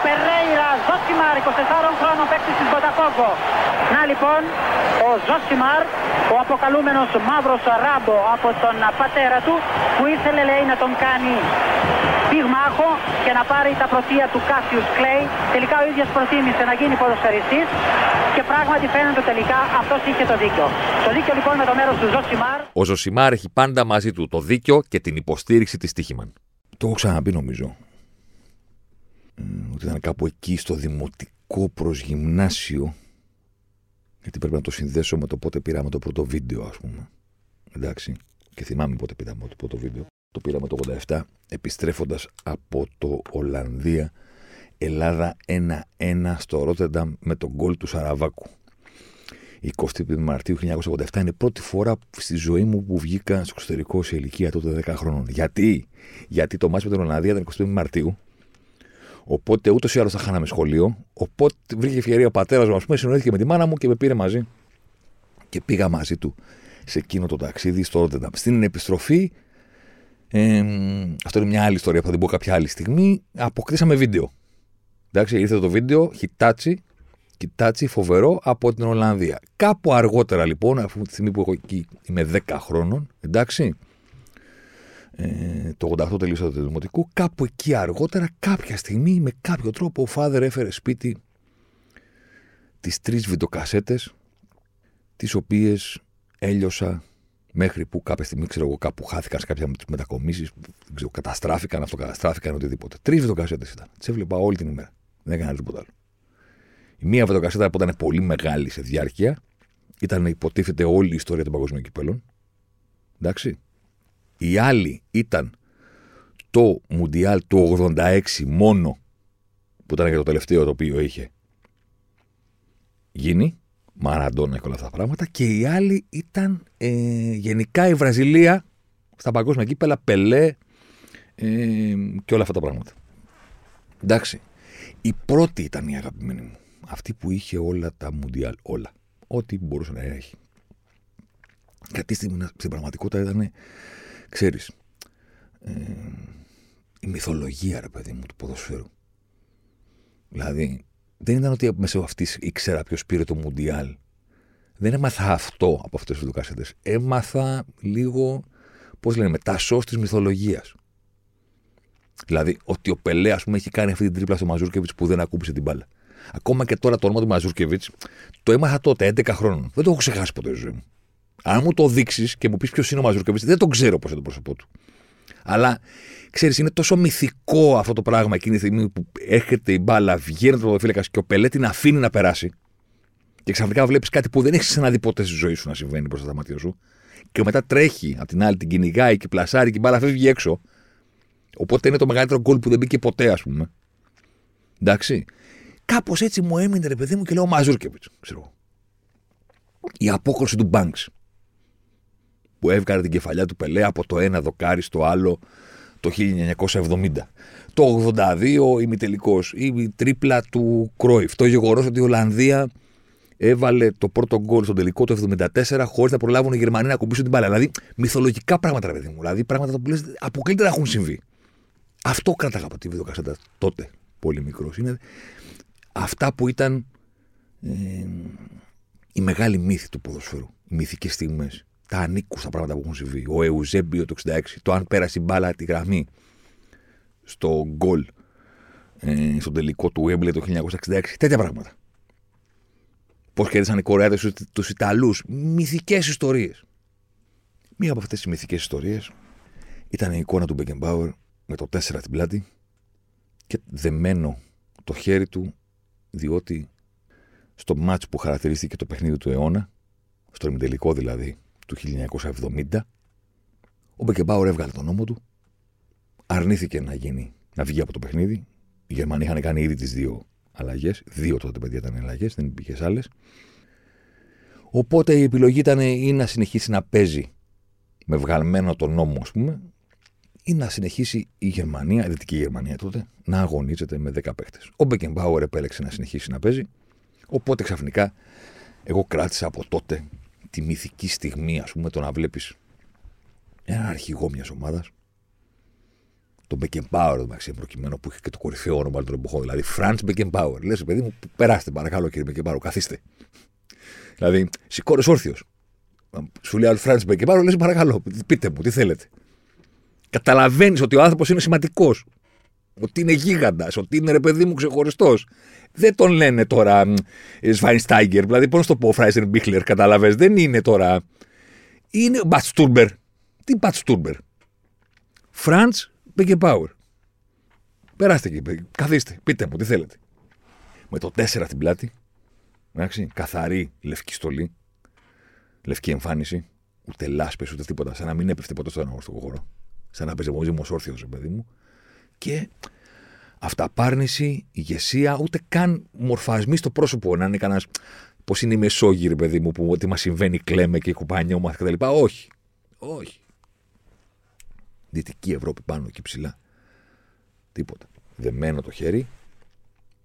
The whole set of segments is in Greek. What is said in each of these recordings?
Ο Περέιρα Ζωσιμάρ, 24 χρόνων παίκτης της Μποταφόγκο. Να λοιπόν, ο Ζωσιμάρ, ο αποκαλούμενος μαύρος ράμπο από τον πατέρα του, που ήθελε λέει να τον κάνει πυγμάχο και να πάρει τα πρωτεία του Κάσιους Κλέη. Τελικά ο ίδιος προτίμησε να γίνει ποδοσφαιριστής και πράγματι φαίνεται τελικά αυτός είχε το δίκιο. Το δίκιο λοιπόν με το μέρος του Ζωσιμάρ. Ο Ζωσιμάρ έχει πάντα μαζί του το δίκιο και την υποστήριξη της Τύχημαν. Το έχω ξαναπεί νομίζω. Ε, Ότι ήταν κάπου εκεί στο δημοτικό προς γυμνάσιο. Γιατί πρέπει να το συνδέσω με το πότε πήραμε το πρώτο βίντεο, ας πούμε. Εντάξει. Και θυμάμαι πότε πήραμε το πρώτο βίντεο. Το πήραμε το 87, επιστρέφοντας από το Ολλανδία, Ελλάδα 1-1 στο Ρότερνταμ με τον γκολ του Σαραβάκου. 25 Μαρτίου 1987 είναι η πρώτη φορά στη ζωή μου που βγήκα στο εξωτερικό σε ηλικία τότε 10 χρόνων. Γιατί; Γιατί το μάτι με την Ολλανδία ήταν 25 Μαρτίου. Οπότε ούτως ή άλλως θα χάναμε σχολείο. Οπότε βρήκε ευκαιρία ο πατέρας μου, ας πούμε, συνοήθηκε με τη μάνα μου και με πήρε μαζί. Και πήγα μαζί του σε εκείνο το ταξίδι στο Ρότερνταμ. Στην επιστροφή, ε, αυτό είναι μια άλλη ιστορία που θα την πω κάποια άλλη στιγμή, αποκτήσαμε βίντεο. Εντάξει, ήρθε το βίντεο, χιτάτσι, κοιτάτσι φοβερό από την Ολλανδία. Κάπου αργότερα λοιπόν, αφού τη στιγμή που εγώ εκεί είμαι 10 χρόνων, εντάξει, ε, το 88 τελείωσα το δημοτικού, κάπου εκεί αργότερα, κάποια στιγμή, με κάποιο τρόπο, ο Φάδερ έφερε σπίτι τις τρεις βιντεοκασέτες, τις οποίες έλειωσα μέχρι που κάποια στιγμή, ξέρω εγώ, κάπου χάθηκαν σε κάποια μετακομίσεις, καταστράφηκαν, αυτοκαταστράφηκαν, οτιδήποτε. Τρεις βιντεοκασέτες ήταν. Τις έβλεπα όλη την ημέρα. Δεν έκανα τίποτα άλλο. Η μία βιντεοκασέτα που ήταν πολύ μεγάλη σε διάρκεια, ήταν υποτίθεται όλη η ιστορία των παγκοσμίων κυπέλων. Εντάξει. Η άλλη ήταν το Μουντιάλ του 86 μόνο, που ήταν και το τελευταίο το οποίο είχε γίνει. Μαραντόνα και όλα αυτά τα πράγματα. Και η άλλη ήταν ε, γενικά η Βραζιλία στα παγκόσμια κύπελα, Πελέ ε, και όλα αυτά τα πράγματα. Εντάξει. Η πρώτη ήταν η αγαπημένη μου. Αυτή που είχε όλα τα Μουντιάλ. Όλα. Ό,τι μπορούσε να έχει. Γιατί στην, στην πραγματικότητα ήταν, ξέρεις, ε, η μυθολογία, ρε παιδί μου, του ποδοσφαίρου. Δηλαδή, δεν ήταν ότι μέσω αυτής ήξερα ποιος πήρε το Μουντιάλ. Δεν έμαθα αυτό από αυτές τις βιντεοκασέτε. Έμαθα λίγο, πώς λένε, τα σο της μυθολογίας. Δηλαδή, ότι ο Πελέ, ας πούμε, έχει κάνει αυτή την τρίπλα στο Μαζούρκεβιτς που δεν ακούμπησε την μπάλα. Ακόμα και τώρα το όνομα του Μαζούρκεβιτς το έμαθα τότε, 11 χρόνων. Δεν το έχω ξεχάσει ποτέ στη ζωή μου. Αν μου το δείξεις και μου πεις ποιος είναι ο Μαζούρκεβιτ, δεν το ξέρω πώς είναι το πρόσωπό του. Αλλά ξέρεις, είναι τόσο μυθικό αυτό το πράγμα εκείνη τη στιγμή που έρχεται η μπάλα, βγαίνει το ποδοφύλακα και ο Πελέ την αφήνει να περάσει. Και ξαφνικά βλέπεις κάτι που δεν έχεις ξαναδεί ποτέ στη ζωή σου να συμβαίνει προς τα μάτια σου. Και μετά τρέχει απ' την άλλη, την κυνηγάει και πλασάρει και η μπάλα φεύγει έξω. Οπότε είναι το μεγαλύτερο γκολ που δεν μπήκε ποτέ, ας πούμε. Εντάξει. Κάπως έτσι μου έμεινε ρε παιδί μου και λέω Μαζούρκεβιτς, ξέρω Η απόκρουση του Μπάνξ που έβγαλε την κεφαλιά του Πελέ από το ένα δοκάρι στο άλλο το 1970. Το 82 ημιτελικός, η τρίπλα του Κρόιφ. Το γεγονός ότι η Ολλανδία έβαλε το πρώτο γκολ στο τελικό το 1974 χωρίς να προλάβουν οι Γερμανοί να κουμπίσουν την μπάλα. Δηλαδή μυθολογικά πράγματα, ρε παιδί μου. Δηλαδή πράγματα που λες αποκλείται να έχουν συμβεί. Αυτό κράταγα από τη βιντεοκασέτα τότε, πολύ μικρός. Είναι αυτά που ήταν ε, η μεγάλη μύθη του ποδοσφαίρου. Οι μυθικές στιγμές τα ανήκουστα πράγματα που έχουν συμβεί. Ο Εουζέμπιο το 66, το αν πέρασε η μπάλα τη γραμμή στο γκολ ε, στο τελικό του Wembley το 1966. Τέτοια πράγματα. Πώς κέρδισαν οι Κορεάτες τους Ιταλούς. Μυθικές ιστορίες. Μία από αυτές τις μυθικές ιστορίες ήταν η εικόνα του Μπεκεμπάουερ με το 4 στην πλάτη και δεμένο το χέρι του διότι στο μάτς που χαρακτηρίστηκε το παιχνίδι του αιώνα, στο ημιτελικό δηλαδή του 1970, ο Μπεκεμπάουρ έβγαλε τον νόμο του, αρνήθηκε να γίνει, να βγει από το παιχνίδι. Οι Γερμανοί είχαν κάνει ήδη τις δύο αλλαγές. Δύο τότε παιδιά ήταν αλλαγές, δεν υπήρχε άλλες. Οπότε η επιλογή ήταν ή να συνεχίσει να παίζει με βγαλμένο τον νόμο, ας πούμε, ή να συνεχίσει η Γερμανία, η Δυτική Γερμανία τότε, να αγωνίζεται με 10 παίχτε. Ο Μπεκεμπάουερ επέλεξε να συνεχίσει να παίζει. Οπότε ξαφνικά εγώ κράτησα από τότε τη μυθική στιγμή, ας πούμε, το να βλέπεις έναν αρχηγό μιας ομάδας, τον Beckenbauer μεταξύ προκειμένου που είχε και το κορυφαίο όνομα όλων των εποχών. Δηλαδή, Franz Beckenbauer. Λες, παιδί μου, περάστε παρακαλώ κύριε Beckenbauer, καθίστε. Δηλαδή, σηκώνε όρθιος. Σου λέει άλλος Franz Beckenbauer, λες παρακαλώ, πείτε μου, τι θέλετε. Καταλαβαίνεις ότι ο άνθρωπος είναι σημαντικός. Ότι είναι γίγαντας, ότι είναι ρε παιδί μου ξεχωριστός. Δεν τον λένε τώρα Σβάινστάιγκερ, δηλαδή πώς να το πω, Φράισερ Μπίχλερ, κατάλαβες. Δεν είναι τώρα. Είναι Μπατστούρμπερ. Τι Μπατστούρμπερ. Φραντ Μπέγκεμπάουερ. Περάστε εκεί, καθίστε, πείτε μου τι θέλετε. Με το 4 στην πλάτη, εντάξει, καθαρή λευκή στολή, λευκή εμφάνιση, ούτε λάσπες ούτε τίποτα, σαν να μην έπεφτε ποτέ στον αγωνιστικό χώρο. Σαν να παίζει μόνος όρθιος, παιδί μου. Και αυταπάρνηση, ηγεσία, ούτε καν μορφασμή στο πρόσωπο. Να είναι κανένας. Πώς είναι η Μεσόγειο, παιδί μου, που ό,τι μας συμβαίνει κλαίμε και κουπάνιόμαστε κτλ. Όχι. Όχι. Δυτική Ευρώπη πάνω εκεί ψηλά. Τίποτα. Δεμένο το χέρι,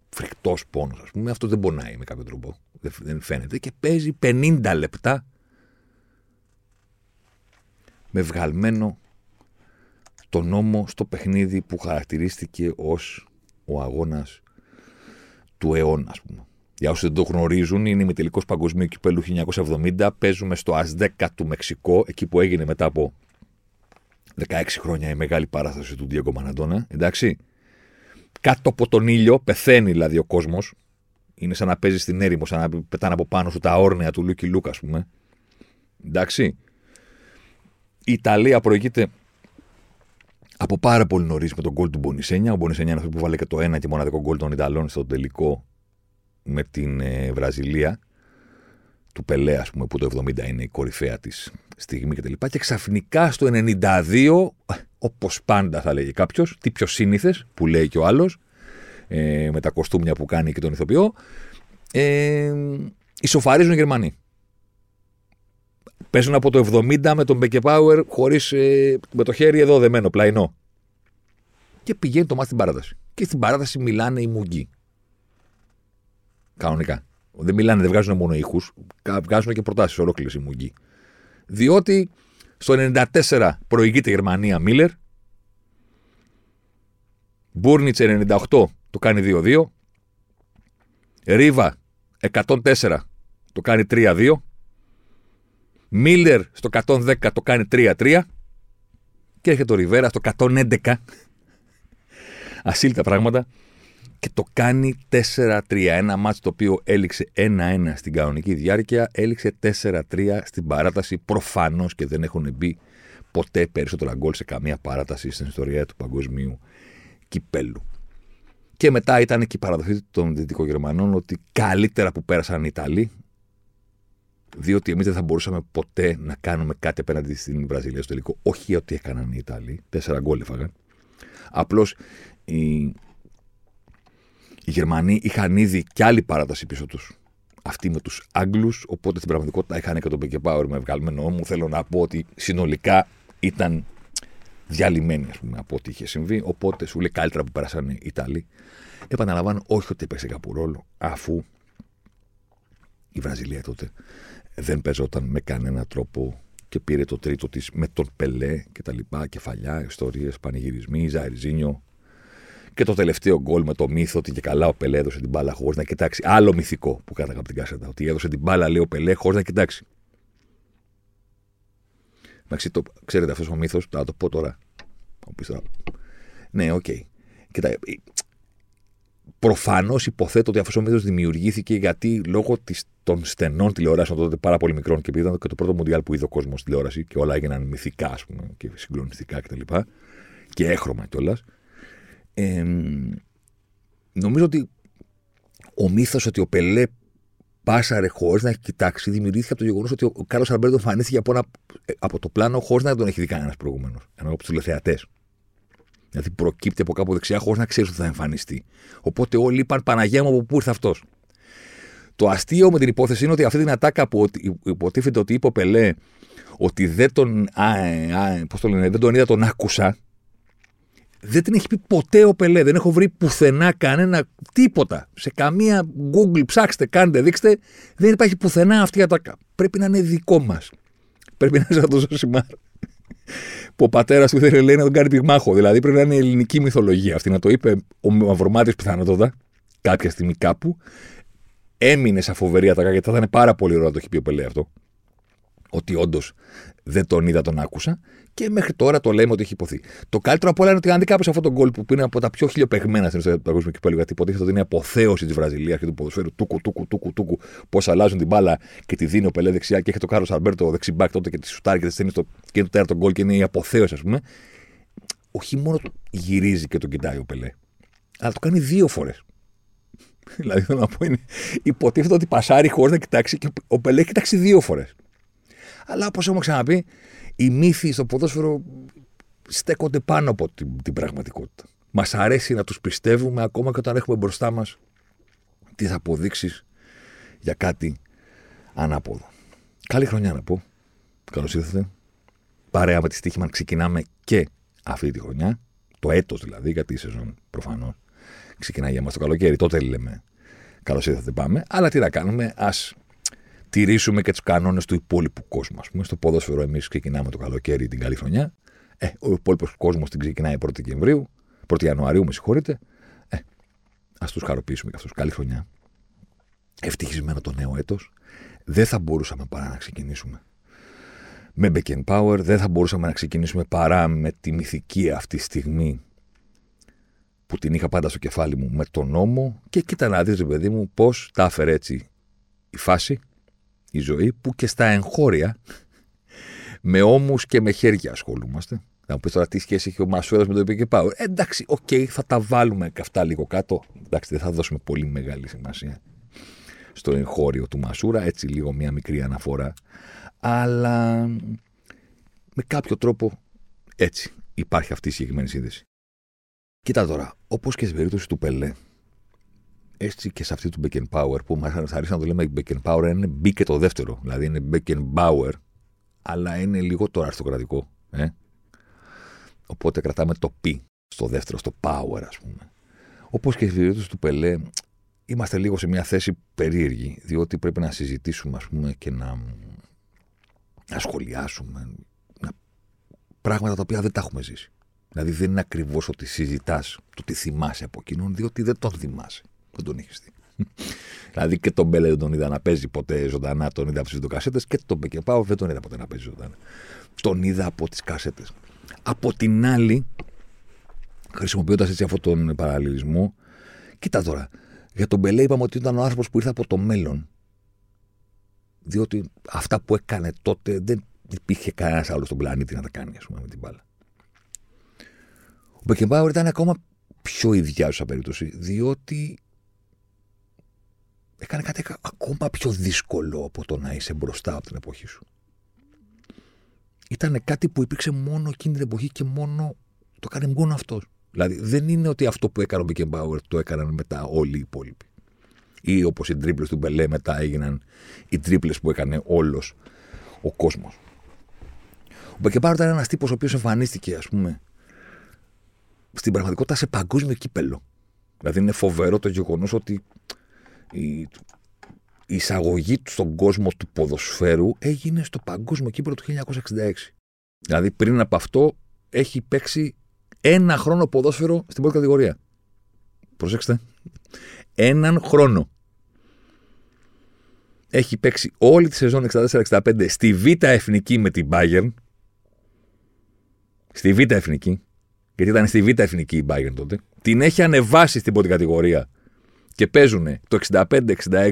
φρικτός πόνος, ας πούμε. Αυτό δεν πονάει με κάποιο τρόπο. Δεν φαίνεται. Και παίζει 50 λεπτά με βγαλμένο το νόμο στο παιχνίδι που χαρακτηρίστηκε ως ο αγώνας του αιώνα, ας πούμε. Για όσοι δεν το γνωρίζουν, είναι τελικό παγκοσμίου κυπέλου 1970. Παίζουμε στο ΑΣ10 του Μεξικό, εκεί που έγινε μετά από 16 χρόνια η μεγάλη παράσταση του Διέγκο Μαραντόνα. Εντάξει. Κάτω από τον ήλιο, πεθαίνει δηλαδή ο κόσμος. Είναι σαν να παίζει στην έρημο, σαν να πετάνε από πάνω σου τα όρνεα του Λούκι Λουκ, ας πούμε. Εντάξει. Η Ιταλία προηγείται από πάρα πολύ νωρίς με τον γκολ του Μπονισένια. Ο Μπονισένια είναι αυτός που βάλε και το ένα και μοναδικό γκολ των Ιταλών στο τελικό με την ε, Βραζιλία. Του Πελέ, ας πούμε, που το 70 είναι η κορυφαία της στιγμή κτλ. Και, και ξαφνικά στο 92, όπως πάντα θα λέγει κάποιος, τι πιο σύνηθες, που λέει και ο άλλος, ε, με τα κοστούμια που κάνει και τον ηθοποιό, ε, ισοφαρίζουν οι Γερμανοί. Παίζουν από το 70 με τον Μπεκεπάουερ χωρίς, ε, με το χέρι εδώ δεμένο, πλαϊνό. Και πηγαίνει το μάτι στην παράταση. Και στην παράταση μιλάνε οι μουγγοί. Κανονικά. Δεν μιλάνε, δεν βγάζουν μόνο ήχους, βγάζουν και προτάσεις ολόκληρες οι μουγγοί. Διότι στο 94 προηγείται η Γερμανία Μίλλερ. Μπούρνιτ 98 το κάνει 2-2. Ρίβα 104 το κάνει 3-2. Μίλλερ στο 110 το κάνει 3-3 και έρχεται ο Ριβέρα στο 111. Ασύλλητα πράγματα. Και το κάνει 4-3. Ένα μάτσο το οποίο έληξε 1-1 στην κανονική διάρκεια, έληξε 4-3 στην παράταση. Προφανώς και δεν έχουν μπει ποτέ περισσότερα γκολ σε καμία παράταση στην ιστορία του παγκοσμίου κυπέλου. Και μετά ήταν και η παραδοχή των Δυτικογερμανών ότι καλύτερα που πέρασαν οι Ιταλοί, διότι εμείς δεν θα μπορούσαμε ποτέ να κάνουμε κάτι απέναντι στην Βραζιλία στο τελικό. Όχι ότι έκαναν οι Ιταλοί, τέσσερα γκολ έφαγαν. Απλώς οι, οι Γερμανοί είχαν ήδη κι άλλη παράταση πίσω τους. Αυτοί με τους Άγγλους, οπότε στην πραγματικότητα είχαν και τον Μπεκεπάουρ με βγαλμένο μου. Θέλω να πω ότι συνολικά ήταν διαλυμένοι ας πούμε, από ό,τι είχε συμβεί. Οπότε σου λέει καλύτερα που πέρασαν οι Ιταλοί. Επαναλαμβάνω, όχι ότι έπαιξε κάπου ρόλο, αφού η Βραζιλία τότε δεν παίζονταν με κανένα τρόπο και πήρε το τρίτο της με τον Πελέ και τα λοιπά, κεφαλιά, ιστορίες, πανηγυρισμοί, Ζαριζίνιο. Και το τελευταίο γκολ με το μύθο ότι και καλά ο Πελέ έδωσε την μπάλα χωρίς να κοιτάξει. Άλλο μυθικό που κάταγα από την κάσετα. Ότι έδωσε την μπάλα, λέει ο Πελέ, χωρίς να κοιτάξει. Εντάξει, το, ξέρετε αυτός ο μύθος, θα το πω τώρα. τώρα. Ναι, OK. Okay. Κοίτα, Προφανώς υποθέτω ότι αυτό ο μύθο δημιουργήθηκε γιατί λόγω της, των στενών τηλεοράσεων τότε πάρα πολύ μικρών και επειδή ήταν και το πρώτο Μουντιάλ που είδε ο κόσμος τηλεόραση και όλα έγιναν μυθικά ας πούμε, και συγκλονιστικά κτλ. Και, και έχρωμα κιόλας. Ε, νομίζω ότι ο μύθος ότι ο Πελέ πάσαρε χωρίς να έχει κοιτάξει δημιουργήθηκε από το γεγονός ότι ο Κάρλος Αλμπέρτο εμφανίστηκε από, από το πλάνο χωρίς να τον έχει δει κανένας προηγούμενο. Ενώ από του τηλεθεατές. Δηλαδή προκύπτει από κάπου δεξιά χωρίς να ξέρεις ότι θα εμφανιστεί. Οπότε όλοι είπαν Παναγία μου από πού ήρθε αυτός; Το αστείο με την υπόθεση είναι ότι αυτή την ατάκα που υποτίθεται ότι είπε ο Πελέ ότι δεν τον, α, α, πώς το λένε, δεν τον είδα, τον άκουσα, Δεν την έχει πει ποτέ ο Πελέ. Δεν έχω βρει πουθενά κανένα τίποτα. Σε καμία Google ψάξτε, κάντε, δείξτε. Δεν υπάρχει πουθενά αυτή η ατάκα. Πρέπει να είναι δικό μας. Πρέπει να είναι σαν το Ζωσιμάρ. Που ο πατέρας του θέλει λέει, να τον κάνει πυγμάχο. Δηλαδή πρέπει να είναι ελληνική μυθολογία αυτή. Να το είπε ο Μαυρομάτη πιθανότατα κάποια στιγμή κάπου. Έμεινε σαν φοβερή ατάκα γιατί θα ήταν πάρα πολύ ωραίο να το έχει πει ο Πελέ αυτό. Ότι όντως δεν τον είδα, τον άκουσα. Και μέχρι τώρα το λέμε ότι έχει ειπωθεί. Το καλύτερο από όλα είναι ότι αν δει κάποιος αυτό τον γκολ που είναι από τα πιο χιλιοπαιγμένα στην ιστορία του παγκόσμιου κυπέλου, γιατί υποτίθεται ότι είναι αποθέωση της Βραζιλίας και του ποδοσφαίρου τούκου, τούκου, τούκου, τούκου, πώς αλλάζουν την μπάλα και τη δίνει ο Πελέ δεξιά και έχει το Κάρλος Αλμπέρτο δεξί μπακ τότε και τη σουτάρει και τη στέλνει στο και το τέταρτο γκολ και είναι η αποθέωση, ας πούμε. Όχι μόνο γυρίζει και τον κοιτάει ο Πελέ, αλλά το κάνει δύο φορές. δηλαδή θέλω να πω είναι. Υποτίθεται ότι πασάρει χωρίς να κοιτάξει και ο Πελέ έχει κοιτάξει δύο φορές. Αλλά όπως έχουμε ξαναπεί, οι μύθοι στο ποδόσφαιρο στέκονται πάνω από την, την πραγματικότητα. Μας αρέσει να τους πιστεύουμε ακόμα και όταν έχουμε μπροστά μας τις αποδείξεις για κάτι ανάποδο. Καλή χρονιά να πω. Καλώς ήρθατε. Παρέα με τη Στίχημαν ξεκινάμε και αυτή τη χρονιά. Το έτος δηλαδή, γιατί η σεζόν προφανώς ξεκινάει για μας το καλοκαίρι. Τότε λέμε καλώς ήρθατε, πάμε. Αλλά τι να κάνουμε, ας τηρήσουμε και τους κανόνες του υπόλοιπου κόσμου. Α πούμε, στο ποδόσφαιρο, εμείς ξεκινάμε το καλοκαίρι την καλή χρονιά. Ε, ο υπόλοιπος κόσμος την ξεκινάει 1η Δεκεμβρίου, 1η Ιανουαρίου, με συγχωρείτε. Ε, ας τους χαροποιήσουμε και αυτούς. Καλή χρονιά. Ευτυχισμένο το νέο έτος. Δεν θα μπορούσαμε παρά να ξεκινήσουμε Μπεκενμπάουερ. Δεν θα μπορούσαμε να ξεκινήσουμε παρά με τη μυθική αυτή στιγμή που την είχα πάντα στο κεφάλι μου με τον ώμο και κοίτα να δεις, παιδί μου, πώς τα έφερε έτσι η φάση η ζωή που και στα εγχώρια με ώμους και με χέρια ασχολούμαστε. Θα μου πεις τώρα τι σχέση έχει ο Μασούρας με τον Μπεκενμπάουερ. Ε, εντάξει, OK, okay, θα τα βάλουμε και αυτά λίγο κάτω. Εντάξει, δεν θα δώσουμε πολύ μεγάλη σημασία στο εγχώριο του Μασούρα. Έτσι, λίγο μια μικρή αναφορά. Αλλά με κάποιο τρόπο έτσι υπάρχει αυτή η συγκεκριμένη σύνδεση. Κοίτα τώρα, όπως και στην περίπτωση του Πελέ, έτσι και σε αυτή του Beckenbauer, που μας αρέσει να το λέμε Beckenbauer, είναι μπήκε το δεύτερο. Δηλαδή είναι Beckenbauer, αλλά είναι λίγο το αριστοκρατικό. Ε; Οπότε κρατάμε το π στο δεύτερο, στο power, ας πούμε. Όπως και στη περίπτωση του Πελέ, είμαστε λίγο σε μια θέση περίεργη, διότι πρέπει να συζητήσουμε, ας πούμε, και να, να σχολιάσουμε να... πράγματα τα οποία δεν τα έχουμε ζήσει. Δηλαδή δεν είναι ακριβώς ότι συζητάς το τι θυμάσαι από εκείνον, διότι δεν τον θυμάσαι. Δεν τον είχες δει. δηλαδή και τον Μπέλε δεν τον είδα να παίζει ποτέ ζωντανά, τον είδα από τις βιντεοκασέτες και τον Μπεκεπάου δεν τον είδα ποτέ να παίζει ζωντανά. Τον είδα από τις κασέτες. Από την άλλη, χρησιμοποιώντας έτσι αυτόν τον παραλληλισμό, κοίτα τώρα. Για τον Μπελέ είπαμε ότι ήταν ο άνθρωπος που ήρθε από το μέλλον. Διότι αυτά που έκανε τότε δεν υπήρχε κανένας άλλος στον πλανήτη να τα κάνει, ας πούμε, με την μπάλα. Ο Μπεκεμπάουρ ήταν ακόμα πιο ιδιάζουσα περίπτωση, διότι έκανε κάτι ακόμα πιο δύσκολο από το να είσαι μπροστά από την εποχή σου. Ήταν κάτι που υπήρξε μόνο εκείνη την εποχή και μόνο το έκανε μόνο αυτό. Δηλαδή δεν είναι ότι αυτό που έκανε ο Μπικεμπάουερ το έκαναν μετά όλοι οι υπόλοιποι. Ή όπως οι τρίπλες του Μπελέ μετά έγιναν οι τρίπλες που έκανε όλος ο κόσμος. Ο Μπεκεμπάουερ ήταν ένας τύπος ο οποίος εμφανίστηκε, ας πούμε, στην πραγματικότητα σε παγκόσμιο κύπελο. Δηλαδή είναι φοβερό το γεγονός ότι η, εισαγωγή του στον κόσμο του ποδοσφαίρου έγινε στο παγκόσμιο κύπελο του 1966. Δηλαδή πριν από αυτό έχει παίξει ένα χρόνο ποδόσφαιρο στην πρώτη κατηγορία. Προσέξτε. Έναν χρόνο. Έχει παίξει όλη τη σεζόν 64-65 στη Β' Εθνική με την Bayern. Στη Β' Εθνική. Γιατί ήταν στη Β' Εθνική η Bayern τότε. Την έχει ανεβάσει στην πρώτη κατηγορία και παίζουν το 65-66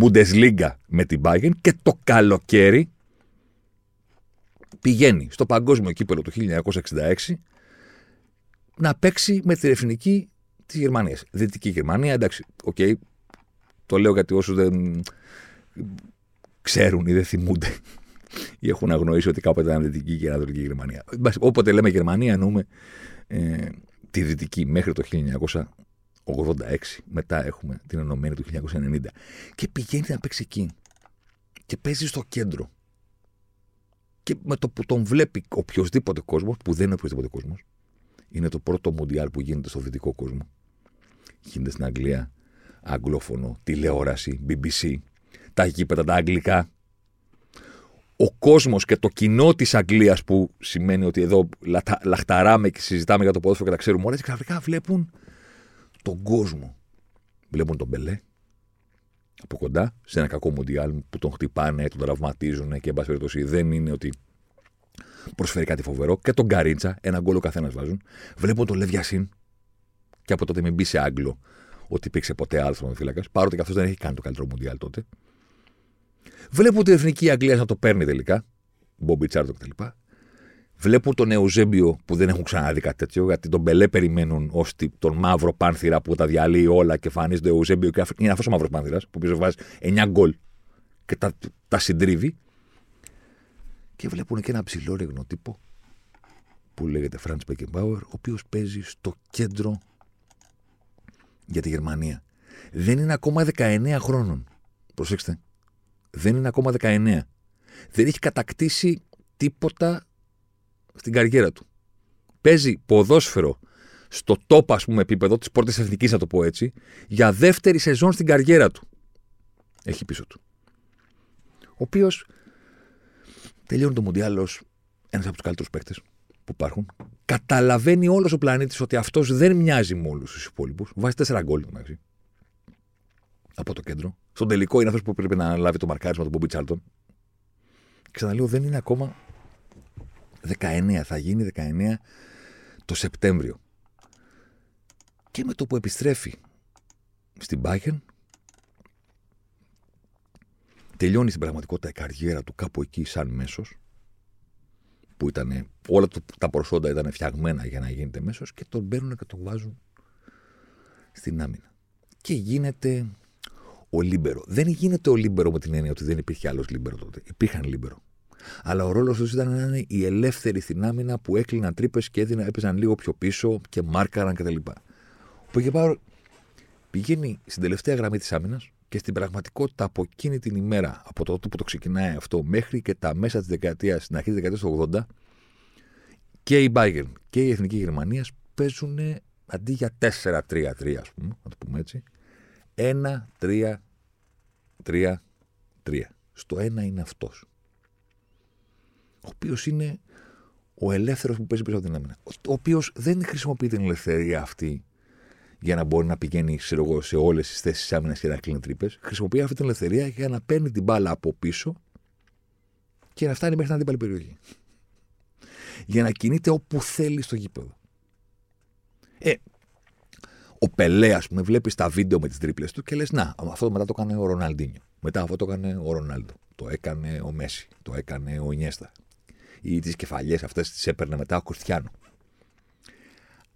Bundesliga με την Bayern και το καλοκαίρι πηγαίνει στο παγκόσμιο κύπελο του 1966 να παίξει με την εθνική της Γερμανίας. Δυτική Γερμανία, εντάξει, OK. Okay, το λέω γιατί όσους δεν ξέρουν ή δεν θυμούνται ή έχουν αγνοήσει ότι κάποτε ήταν Δυτική και Ανατολική Γερμανία. Όποτε λέμε Γερμανία, εννοούμε ε, τη Δυτική μέχρι το 1986. Μετά έχουμε την Ενωμένη του 1990. Και πηγαίνει να παίξει εκεί. Και παίζει στο κέντρο. Και με το που τον βλέπει οποιοδήποτε κόσμος, που δεν είναι οποιοδήποτε κόσμος, Είναι το πρώτο Μουντιάλ που γίνεται στο δυτικό κόσμο. Γίνεται στην Αγγλία. Αγγλόφωνο, τηλεόραση, BBC. Τα γήπεδα τα αγγλικά. Ο κόσμος και το κοινό της Αγγλίας που σημαίνει ότι εδώ λατα- λαχταράμε και συζητάμε για το ποδόσφαιρο και τα ξέρουμε όλα και ξαφνικά βλέπουν τον κόσμο. Βλέπουν τον Μπελέ από κοντά σε ένα κακό Μουντιάλ που τον χτυπάνε, τον τραυματίζουν και εν πάση περιπτώσει δεν είναι ότι προσφέρει κάτι φοβερό. Και τον Καρίτσα, ένα γκολ ο καθένας βάζουν. Βλέπω τον Λεβιασίν και από τότε μην μπει σε Άγγλο ότι υπήρξε ποτέ άλλο φύλακας, παρότι και αυτός δεν έχει κάνει το καλύτερο Μουντιάλ τότε. Βλέπω την εθνική Αγγλίας να το παίρνει τελικά. Μπομπι Τσάρτο κτλ. Βλέπω τον Εουζέμπιο που δεν έχουν ξαναδεί κάτι τέτοιο, γιατί τον Μπελέ περιμένουν ως τον μαύρο πάνθυρα που τα διαλύει όλα και εμφανίζεται ο Εουζέμπιο και είναι αυτός ο μαύρος πάνθυρας που πίσω βάζει 9 γκολ και τα, τα συντρίβει. Και βλέπουν και ένα ψηλό ρεγνοτύπο που λέγεται Franz Beckenbauer, ο οποίος παίζει στο κέντρο για τη Γερμανία. Δεν είναι ακόμα 19 χρόνων. Προσέξτε. Δεν είναι ακόμα 19. Δεν έχει κατακτήσει τίποτα στην καριέρα του. Παίζει ποδόσφαιρο στο top, ας πούμε, επίπεδο της πρώτη εθνικής, να το πω έτσι, για δεύτερη σεζόν στην καριέρα του. Έχει πίσω του. Ο οποίος τελειώνει το Μουντιάλ ως ένας από τους καλύτερους παίκτες που υπάρχουν. Καταλαβαίνει όλος ο πλανήτης ότι αυτός δεν μοιάζει με όλους τους υπόλοιπους. Βάζει τέσσερα γκολ εντάξει. Από το κέντρο. Στον τελικό είναι αυτός που πρέπει να αναλάβει το μαρκάρισμα του Μπομπι Τσάλτον. Ξαναλέω, δεν είναι ακόμα 19. Θα γίνει 19 το Σεπτέμβριο. Και με το που επιστρέφει στην Bayern, τελειώνει στην πραγματικότητα η καριέρα του κάπου εκεί σαν μέσος, που ήταν, όλα του, τα προσόντα ήταν φτιαγμένα για να γίνεται μέσος και τον παίρνουν και τον βάζουν στην άμυνα. Και γίνεται ο Λίμπερο. Δεν γίνεται ο Λίμπερο με την έννοια ότι δεν υπήρχε άλλος Λίμπερο τότε. Υπήρχαν Λίμπερο. Αλλά ο ρόλος τους ήταν να είναι οι ελεύθεροι στην άμυνα που έκλειναν τρύπες και έδιναν, έπαιζαν λίγο πιο πίσω και μάρκαραν κτλ. Ο Μπεκενμπάουερ πηγαίνει στην τελευταία γραμμή της άμυνας και στην πραγματικότητα από εκείνη την ημέρα, από το τότε που το ξεκινάει αυτό μέχρι και τα μέσα της δεκαετίας, στην αρχή της δεκαετίας του 80, και η Bayern και η Εθνική Γερμανία παίζουν αντί για 4-3-3, ας πούμε, να το πούμε έτσι, 1-3-3-3. Στο ένα είναι αυτός. Ο οποίος είναι ο ελεύθερος που παίζει πίσω από την άμυνα. Ο οποίος δεν χρησιμοποιεί την ελευθερία αυτή για να μπορεί να πηγαίνει ξέρω εγώ, σε όλες τις θέσεις άμυνας και να κλείνει τρύπες. Χρησιμοποιεί αυτή την ελευθερία για να παίρνει την μπάλα από πίσω και να φτάνει μέχρι την αντίπαλη περιοχή. Για να κινείται όπου θέλει στο γήπεδο. Ε, ο Πελέ, ας πούμε, βλέπεις τα βίντεο με τις τρίπλες του και λες: Να, αυτό μετά το έκανε ο Ροναλντίνιο. Μετά αυτό το έκανε ο Ρονάλντο. Το έκανε ο Μέση. Το έκανε ο Ινιέστα. Ή τις κεφαλιές αυτές τις έπαιρνε μετά ο Κριστιανό.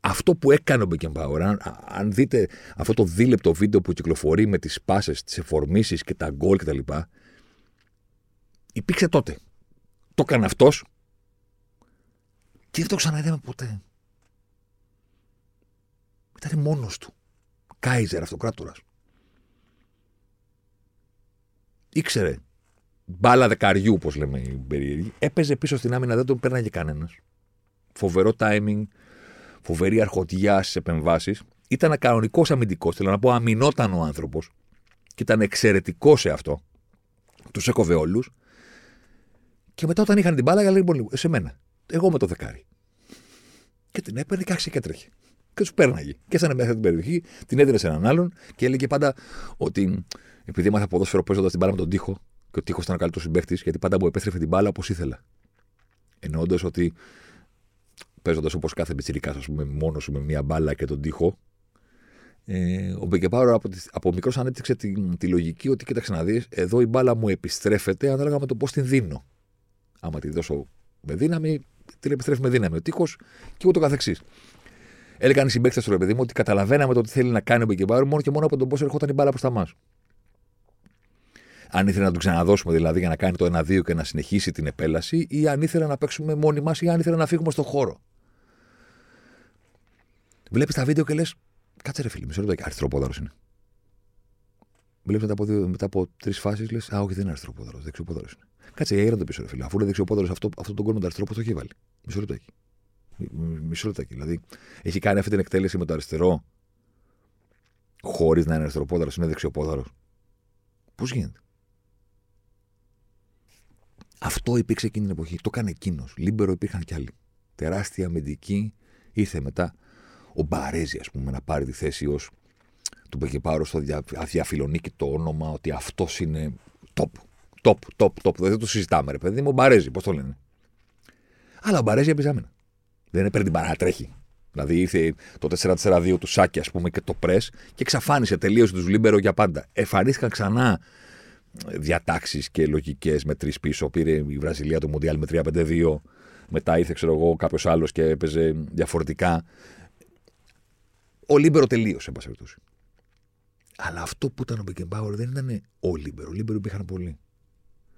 Αυτό που έκανε ο Μπεκεμπάουρ, αν, αν δείτε αυτό το δίλεπτο βίντεο που κυκλοφορεί με τις πάσες, τις εφορμήσεις και τα γκολ κτλ. Υπήρξε τότε. Το έκανε αυτός και δεν το ξαναείδαμε ποτέ. Ήταν μόνος του. Κάιζερ, αυτοκράτορας. Ήξερε. Μπάλα δεκαριού, όπως λέμε οι περίεργοι. Έπαιζε πίσω στην άμυνα, δεν τον πέρναγε κανένας. Φοβερό timing, φοβερή αρχοντιά στις επεμβάσεις. Ήταν κανονικός αμυντικός, θέλω να πω, αμυνόταν ο άνθρωπος. Και ήταν εξαιρετικό σε αυτό. Τους έκοβε όλους. Και μετά όταν είχαν την μπάλα, έλεγε λοιπόν, σε μένα. Εγώ με το δεκάρι. Και την έπαιρνε και άρχισε και τρέχει και τους πέρναγε. Και έφτανε μέσα την περιοχή, την έδινε σε έναν άλλον και έλεγε πάντα ότι επειδή έμαθα ποδόσφαιρο παίζοντας την μπάλα με τον τοίχο και ο τοίχο ήταν ο καλύτερο συμπαίχτη, γιατί πάντα μου επέστρεφε την μπάλα όπως ήθελα. Εννοώντας ότι παίζοντας όπως κάθε μπιτσυρικά, ας πούμε, μόνος σου με μία μπάλα και τον τοίχο, ε, ο Μπεκεπάρο από, από μικρός ανέπτυξε τη, τη, λογική ότι κοίταξε να δεις, εδώ η μπάλα μου επιστρέφεται ανάλογα με το πώς την δίνω. Άμα τη δώσω με δύναμη, την επιστρέφει με δύναμη ο τείχο και ούτω καθεξής. Έλεγαν οι συμπαίκτες του ρε παιδί μου ότι καταλαβαίναμε το τι θέλει να κάνει ο Μπεκεμπάρου μόνο και μόνο από τον πώ ερχόταν η μπάλα προς τα μας. Αν ήθελε να του ξαναδώσουμε δηλαδή για να κάνει το 1-2 και να συνεχίσει την επέλαση, ή αν ήθελε να παίξουμε μόνοι μας, ή αν ήθελε να φύγουμε στο χώρο. Βλέπεις τα βίντεο και λες, κάτσε ρε φίλε, μισό λεπτό, αριστεροπόδαρος είναι. Βλέπεις μετά από, μετά από τρεις φάσεις, λες, Α, όχι, δεν είναι αριστεροπόδαρος, δεξιοπόδαρος είναι. Κάτσε, έγινε το πίσω, ρε φίλε. Αφού είναι δεξιοπόδαρος αυτό, αυτό τον κόμμα το αριστερό, πώς το έχει βάλει. Μισό λεπτό έχει. Μισό λεπτάκι. Δηλαδή, έχει κάνει αυτή την εκτέλεση με το αριστερό, χωρίς να είναι αριστεροπόδαρος, είναι δεξιοπόδαρος. Πώς γίνεται; Αυτό υπήρξε εκείνη την εποχή. Το έκανε εκείνος. Λίμπερο υπήρχαν κι άλλοι. Τεράστια αμυντική. Ήρθε μετά ο Μπαρέζη, ας πούμε, να πάρει τη θέση ως του Μπεκενμπάουερ στο δια, αδιαφιλονίκητο όνομα ότι αυτός είναι top. Top, top, top. Δεν το συζητάμε, ρε παιδί μου. Ο Μπαρέζη, πώς το λένε. Αλλά ο Μπαρέζη έπαιζε άμυνα. Δεν έπαιρνε την παράτρεχη. Δηλαδή ήρθε το 4-4-2 του Σάκι, ας πούμε, και το πρε και εξαφάνισε τελείως τους Λίμπερο για πάντα. Εμφανίστηκαν ξανά διατάξεις και λογικές με τρεις πίσω. Πήρε η Βραζιλία το Μουντιάλ με 3-5-2. Μετά ήρθε, ξέρω εγώ, κάποιος άλλος και έπαιζε διαφορετικά. Ο Λίμπερο τελείωσε, εν πάση Αλλά αυτό που ήταν ο Μπεκενμπάουερ δεν ήταν ο Λίμπερο. Ο Λίμπερο υπήρχαν πολλοί.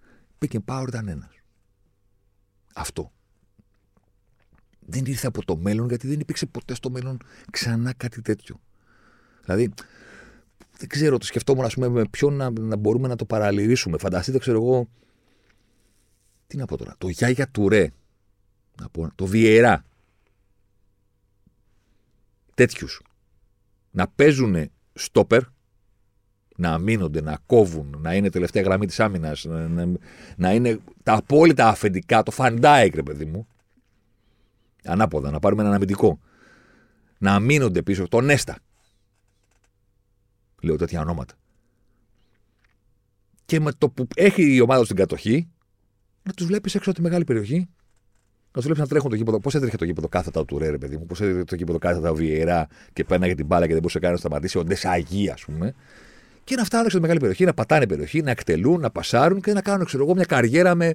Ο Μπεκενμπάουερ ήταν ένας. Αυτό. Δεν ήρθε από το μέλλον γιατί δεν υπήρξε ποτέ στο μέλλον ξανά κάτι τέτοιο. Δηλαδή, δεν ξέρω, το σκεφτόμουν, ας πούμε, με ποιον να, να μπορούμε να το παραλληλίσουμε. Φανταστείτε, ξέρω εγώ. Τι να πω τώρα. Το Γιάγια Τουρέ. Να πω, το Βιερά. Τέτοιους. Να παίζουν στόπερ, να αμύνονται, να κόβουν, να είναι τελευταία γραμμή της άμυνας, να, να, να, είναι τα απόλυτα αφεντικά, το φαντάικ, ρε παιδί μου. Ανάποδα, να πάρουμε έναν αμυντικό. Να αμύνονται πίσω, το Νέστα. Λέω τέτοια ονόματα. Και με το που έχει η ομάδα στην κατοχή, να τους βλέπεις έξω από τη μεγάλη περιοχή, να τους βλέπεις να τρέχουν το γήπεδο. Πώς έτρεχε το γήπεδο κάθετα του Ρέ, παιδί μου, πώς έτρεχε το γήπεδο κάθετα ο Βιερά και για την μπάλα και δεν μπορούσε καν να σταματήσει, ο Ντεσαγί, ας πούμε. Και να φτάνουν έξω από τη μεγάλη περιοχή, να πατάνε περιοχή, να εκτελούν, να πασάρουν και να κάνουν, ξέρω εγώ, μια καριέρα με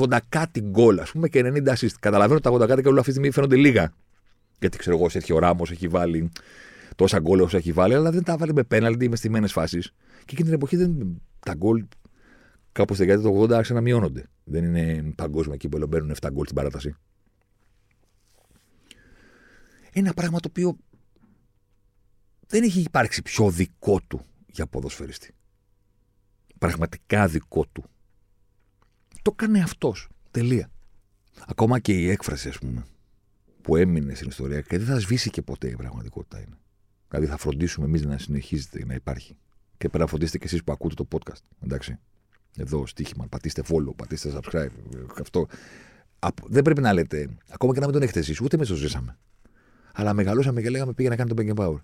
80 κάτι γκολ, ας πούμε, και 90 assist. Καταλαβαίνω ότι τα 80 κάτι και όλα αυτή τη στιγμή φαίνονται λίγα. Γιατί ξέρω εγώ, σε ο Ράμος, έχει βάλει τόσα γκολ όσο έχει βάλει, αλλά δεν τα βάλει με πέναλτι με στιμένες φάσεις. Και εκείνη την εποχή δεν, τα γκολ κάπου στη δεκαετία του 80 άρχισαν να μειώνονται. Δεν είναι παγκόσμια εκεί που μπαίνουν 7 γκολ στην παράταση. Ένα πράγμα το οποίο δεν έχει υπάρξει πιο δικό του για ποδοσφαιριστή. Πραγματικά δικό του. Το έκανε αυτός. Τελεία. Ακόμα και η έκφραση, ας πούμε, που έμεινε στην ιστορία και δεν θα σβήσει και ποτέ η πραγματικότητα είναι. Δηλαδή θα φροντίσουμε εμείς να συνεχίζετε να υπάρχει. Και πέρα φροντίστε και εσείς που ακούτε το podcast. Εντάξει. Εδώ στοίχημα. Πατήστε follow, πατήστε subscribe. Αυτό. Δεν πρέπει να λέτε, ακόμα και να μην τον έχετε εσεί, ούτε εμείς το ζήσαμε. Αλλά μεγαλώσαμε και λέγαμε πήγε να κάνει τον Back Power.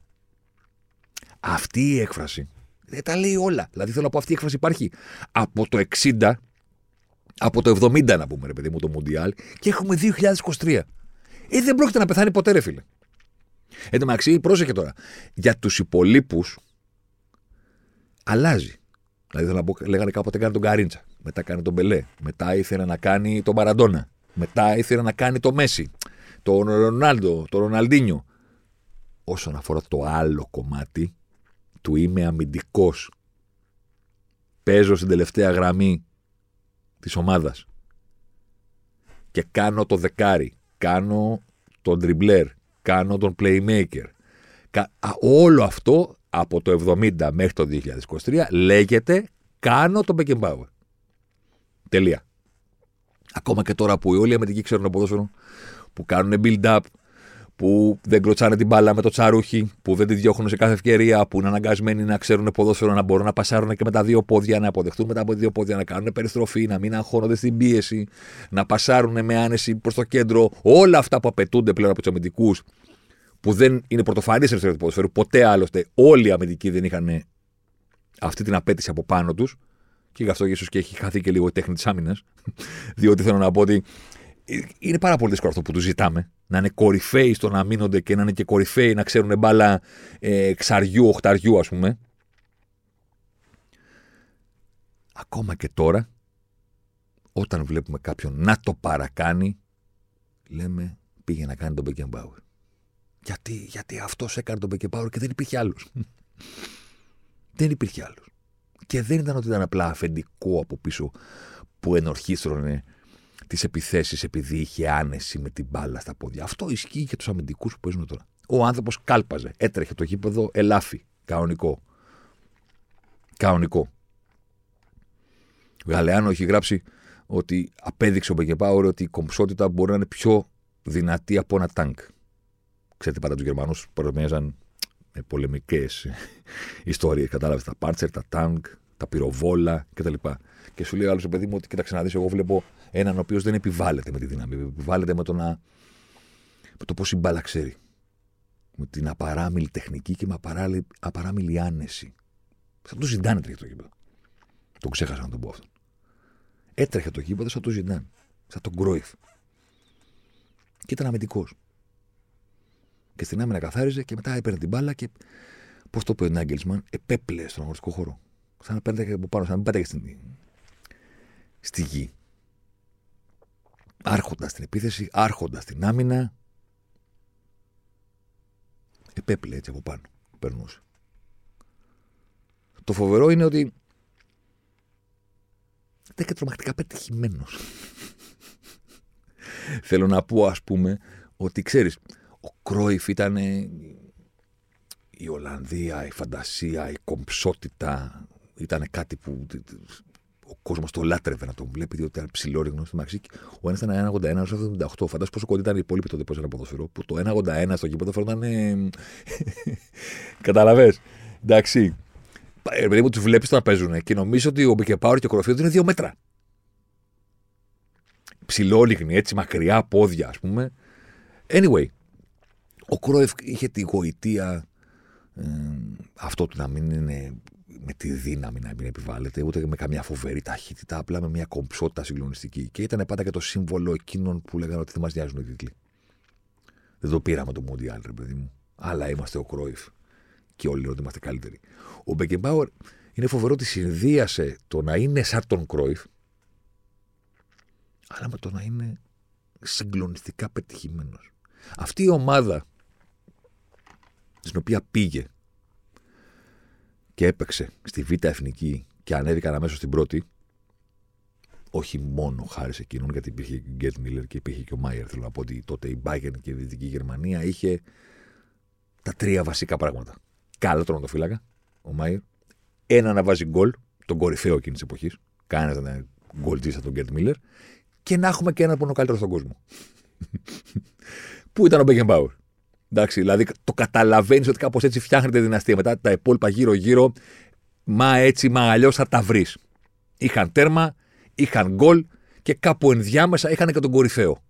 Αυτή η έκφραση δεν τα λέει όλα. Δηλαδή θέλω να πω αυτή η έκφραση υπάρχει από το 60, από το 70 να πούμε ρε παιδί μου το Μουντιάλ και έχουμε 2023. Ε, δεν πρόκειται να πεθάνει ποτέ ρε φίλε. Εν τω μεταξύ, πρόσεχε τώρα. Για τους υπολείπους αλλάζει. Δηλαδή, θέλω να πω, λέγανε κάποτε κάνει τον Καρίντσα. Μετά κάνει τον Μπελέ. Μετά ήθελε να κάνει τον Μαραντόνα. Μετά ήθελε να κάνει το Μέση. Τον Ρονάλντο, τον Ροναλντίνιο. Όσον αφορά το άλλο κομμάτι του είμαι αμυντικός. Παίζω στην τελευταία γραμμή της ομάδας και κάνω το δεκάρι, κάνω τον τριμπλέρ, κάνω τον playmaker. Όλο αυτό από το 70 μέχρι το 2023 λέγεται κάνω τον Beckenbauer. Τελεία. Ακόμα και τώρα που όλοι οι αμυντικοί ξέρουν ποδόσφαιρο, που κάνουν build-up, που δεν κλωτσάνε την μπάλα με το τσαρούχι, που δεν τη διώχνουν σε κάθε ευκαιρία, που είναι αναγκασμένοι να ξέρουν ποδόσφαιρο, να μπορούν να πασάρουν και με τα δύο πόδια, να αποδεχτούν μετά από δύο πόδια, να κάνουν περιστροφή, να μην αγχώνονται στην πίεση, να πασάρουν με άνεση προς το κέντρο. Όλα αυτά που απαιτούνται πλέον από τους αμυντικούς, που δεν είναι πρωτοφανή σε του ποδοσφαίρου, ποτέ άλλωστε όλοι οι αμυντικοί δεν είχαν αυτή την απέτηση από πάνω τους. Και γι' αυτό ίσω και έχει χαθεί και λίγο η τέχνη της άμυνας. Διότι θέλω να πω ότι είναι πάρα πολύ δύσκολο αυτό που τους ζητάμε. Να είναι κορυφαίοι στο να μείνονται και να είναι και κορυφαίοι να ξέρουν μπάλα ε, ξαριού, οχταριού, ας πούμε. Ακόμα και τώρα, όταν βλέπουμε κάποιον να το παρακάνει, λέμε πήγε να κάνει τον Beckenbauer. Γιατί, γιατί αυτός έκανε τον Beckenbauer και δεν υπήρχε άλλος. δεν υπήρχε άλλος. Και δεν ήταν ότι ήταν απλά αφεντικό από πίσω που ενορχίστρωνε τις επιθέσεις επειδή είχε άνεση με την μπάλα στα πόδια. Αυτό ισχύει και τους αμυντικούς που παίζουν τώρα. Ο άνθρωπος κάλπαζε, έτρεχε το γήπεδο ελάφι. Κανονικό. Κανονικό. Ο Γαλεάνο έχει γράψει ότι απέδειξε ο Μπεκεπάουρ ότι η κομψότητα μπορεί να είναι πιο δυνατή από ένα τάγκ. Ξέρετε πάντα τους Γερμανούς παρομοίαζαν με πολεμικές ιστορίες. Κατάλαβες τα πάρτσερ, τα τάγκ, τα πυροβόλα κτλ. Και σου λέει ο άλλος παιδί μου ότι κοίταξε να δεις, εγώ βλέπω έναν ο οποίος δεν επιβάλλεται με τη δύναμη. Επιβάλλεται με το, να... με το πώς η μπάλα ξέρει. Με την απαράμιλη τεχνική και με απαράμιλη, απαράμιλη άνεση. Σαν το Ζιντάν έτρεχε το γήπεδο. Το ξέχασα να τον πω αυτό. Έτρεχε το γήπεδο σαν το Ζιντάν. Σαν τον Γκρόιφ. Και ήταν αμυντικός. Και στην άμυνα καθάριζε και μετά έπαιρνε την μπάλα και. Πώς το είπε ο Νάγκελσμαν, επέπλεε στον αγωνιστικό χώρο. Σαν να παίρνετε από πάνω, σαν να μην πέταγε στην... στη γη. Άρχοντας την επίθεση, άρχοντας την άμυνα. Επέπλε έτσι από πάνω. Περνούσε. Το φοβερό είναι ότι ήταν και τρομακτικά πετυχημένος. Θέλω να πω, ας πούμε, ότι ξέρεις, ο Κρόιφ ήταν η Ολλανδία, η φαντασία, η κομψότητα. Ήταν κάτι που ο κόσμος το λάτρευε να τον βλέπει, διότι ήταν ψηλόρυγνο στη Μαξίκ. Ο ένας ήταν 1,81, ο άλλο 78. Φαντάζομαι πόσο κοντά ήταν οι υπόλοιποι τότε που ένα ποδοσφαιρό. Που το 1,81 στο κήπο φαίνονταν. Καταλαβέ. Εντάξει. Επειδή μου τους βλέπεις το να παίζουν και νομίζω ότι ο Μπικεπάουρ και ο Κροφίδη είναι δύο μέτρα. Ψηλόλιγνοι, έτσι μακριά πόδια, ας πούμε. Anyway, ο Κρόεφ είχε τη γοητεία ε, αυτό του να μην είναι με τη δύναμη να μην επιβάλλεται, ούτε με καμιά φοβερή ταχύτητα, απλά με μια κομψότητα συγκλονιστική. Και ήταν πάντα και το σύμβολο εκείνων που λέγανε ότι δεν μας νοιάζουν οι τίτλοι. Δεν το πήραμε το Μοντιάλ, ρε παιδί μου. Αλλά είμαστε ο Κρόιφ. Και όλοι ότι είμαστε καλύτεροι. Ο Μπεκεμπάουερ είναι φοβερό ότι συνδύασε το να είναι σαν τον Κρόιφ, αλλά με το να είναι συγκλονιστικά πετυχημένος. Αυτή η ομάδα στην οποία πήγε και έπαιξε στη Β' Εθνική και ανέβηκαν αμέσως στην πρώτη, όχι μόνο χάρη σε εκείνον, γιατί υπήρχε και ο Γκερντ Μίλερ και υπήρχε και ο Μάιερ. Θέλω να πω ότι τότε η Bayern και η Δυτική Γερμανία είχε τα τρία βασικά πράγματα. Καλό φύλακα, ο Μάιερ. Ένα να βάζει γκολ, τον κορυφαίο εκείνης της εποχής. Κανένας να είναι γκολτζής σαν τον Γκερντ Μίλερ. Και να έχουμε και ένα που είναι ο καλύτερος στον κόσμο. Πού ήταν ο Μπέγκεμπάουρ. Εντάξει, δηλαδή το καταλαβαίνεις ότι κάπως έτσι φτιάχνεται η δυναστεία. Μετά τα υπόλοιπα γύρω-γύρω, μα έτσι, μα αλλιώς θα τα βρεις. Είχαν τέρμα, είχαν γκολ και κάπου ενδιάμεσα είχαν και τον κορυφαίο.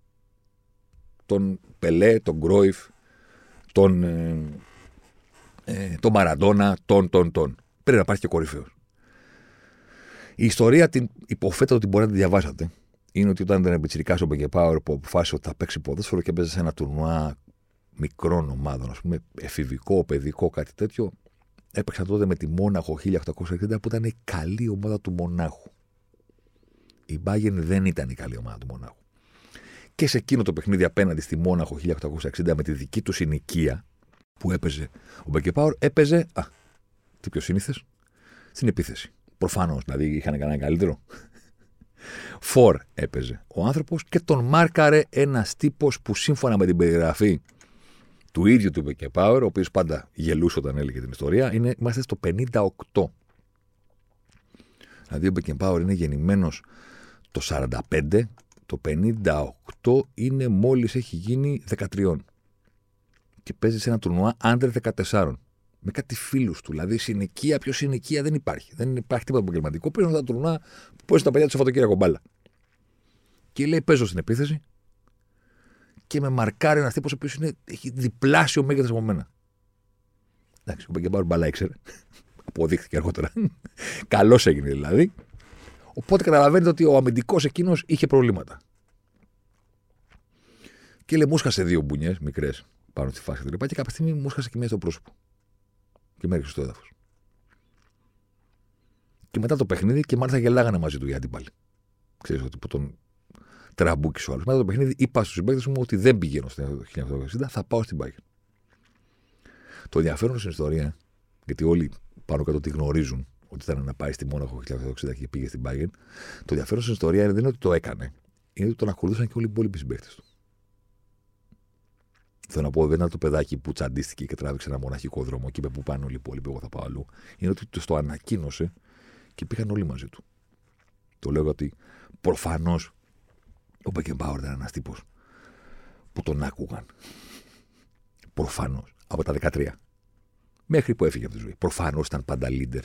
Τον Πελέ, τον Γκρόιφ, τον, ε, ε, τον Μαραντόνα, τον, τον, τον. Πρέπει να υπάρχει και κορυφαίος. Η ιστορία την υποθέτω ότι μπορεί να τη διαβάσατε. Είναι ότι όταν ήταν πιτσυρικά ο Μπεγκεπάουρ που αποφάσισε ότι θα παίξει ποδόσφαιρο και έπαιζε σε ένα τουρνουά μικρών ομάδων, ας πούμε, εφηβικό, παιδικό, κάτι τέτοιο. Έπαιξα τότε με τη Μόναχο 1860 που ήταν η καλή ομάδα του Μονάχου. Η Μπάγεν δεν ήταν η καλή ομάδα του Μονάχου. Και σε εκείνο το παιχνίδι απέναντι στη Μόναχο 1860 με τη δική του συνοικία που έπαιζε ο Μπεκεπάουρ, έπαιζε. Α, τι πιο σύνηθε, στην επίθεση. Προφανώς, δηλαδή είχαν κανένα καλύτερο. Φορ έπαιζε ο άνθρωπος και τον μάρκαρε ένας τύπος που σύμφωνα με την περιγραφή του ίδιου του Μπεκεπάουρ, ο οποίος πάντα γελούσε όταν έλεγε την ιστορία, είναι, είμαστε στο 58. Δηλαδή ο Μπεκεπάουρ είναι γεννημένος το 45, το 58 είναι μόλις έχει γίνει 13. Και παίζει σε ένα τουρνουά άντρε 14. Με κάτι φίλους του. Δηλαδή συνοικία, πιο συνοικία δεν υπάρχει. Δεν υπάρχει τίποτα επαγγελματικό. Παίζουν τα τουρνουά που παίζουν τα παιδιά τους Σαββατοκύριακο μπάλα. Και λέει: Παίζω στην επίθεση, και με μαρκάρει ένας τύπος ο οποίος έχει διπλάσιο μέγεθος από μένα. Εντάξει, ο Μπέγκεμπάουρ μπαλά ήξερε. Αποδείχθηκε αργότερα. Καλός έγινε δηλαδή. Οπότε καταλαβαίνετε ότι ο αμυντικός εκείνος είχε προβλήματα. Και λέει, μου σκάσε δύο μπουνιές μικρές πάνω στη φάση και Και κάποια στιγμή μου σκάσε και μία στο πρόσωπο. Και με έριξε στο έδαφος. Και μετά το παιχνίδι και μάλιστα γελάγανε μαζί του οι αντίπαλοι. Ξέρεις ότι που τον τραμπούκισε ο άλλος. Μετά το παιχνίδι είπα στους συμπαίκτες μου ότι δεν πηγαίνω στο 1960, θα πάω στην Bayern. Το ενδιαφέρον στην ιστορία, γιατί όλοι πάνω κάτω τη γνωρίζουν ότι ήταν να πάει στη Μόναχο 1960 και πήγε στην Bayern. Το ενδιαφέρον στην ιστορία δεν είναι ότι το έκανε, είναι ότι τον ακολούθησαν και όλοι οι υπόλοιποι συμπαίκτες του. Θέλω να πω, δεν ήταν το παιδάκι που τσαντίστηκε και τράβηξε ένα μοναχικό δρόμο και είπε που πάνε όλοι οι υπόλοιποι, εγώ θα πάω αλλού. Είναι ότι το ανακοίνωσε και πήγαν όλοι μαζί του. Το λέω ότι προφανώς ο Μπέκεμπάουρ ήταν ένας τύπος που τον άκουγαν. Προφανώς από τα 13. Μέχρι που έφυγε από τη ζωή. Προφανώς ήταν πάντα leader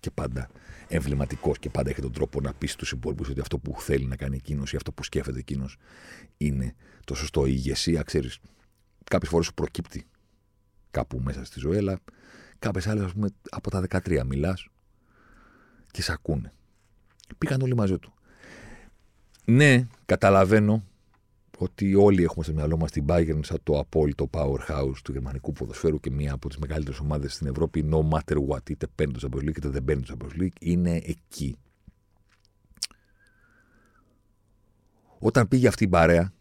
και πάντα εμβληματικός και πάντα έχει τον τρόπο να πει στου υπόλοιπους ότι αυτό που θέλει να κάνει εκείνος ή αυτό που σκέφτεται εκείνος είναι το σωστό. Η ηγεσία, ξέρεις, κάποιες φορές σου προκύπτει κάπου μέσα στη ζωή, αλλά κάποιες άλλες, ας πούμε, από τα 13 μιλάς και σε ακούνε. Πήγαν όλοι μαζί του. Ναι, καταλαβαίνω ότι όλοι έχουμε στο μυαλό μας την Bayern σαν το απόλυτο powerhouse του γερμανικού ποδοσφαίρου και μία από τις μεγαλύτερες ομάδες στην Ευρώπη, no matter what. Είτε παίρνει το Champions League είτε δεν παίρνει το Champions League, είναι εκεί. Όταν πήγε αυτή η παρέα,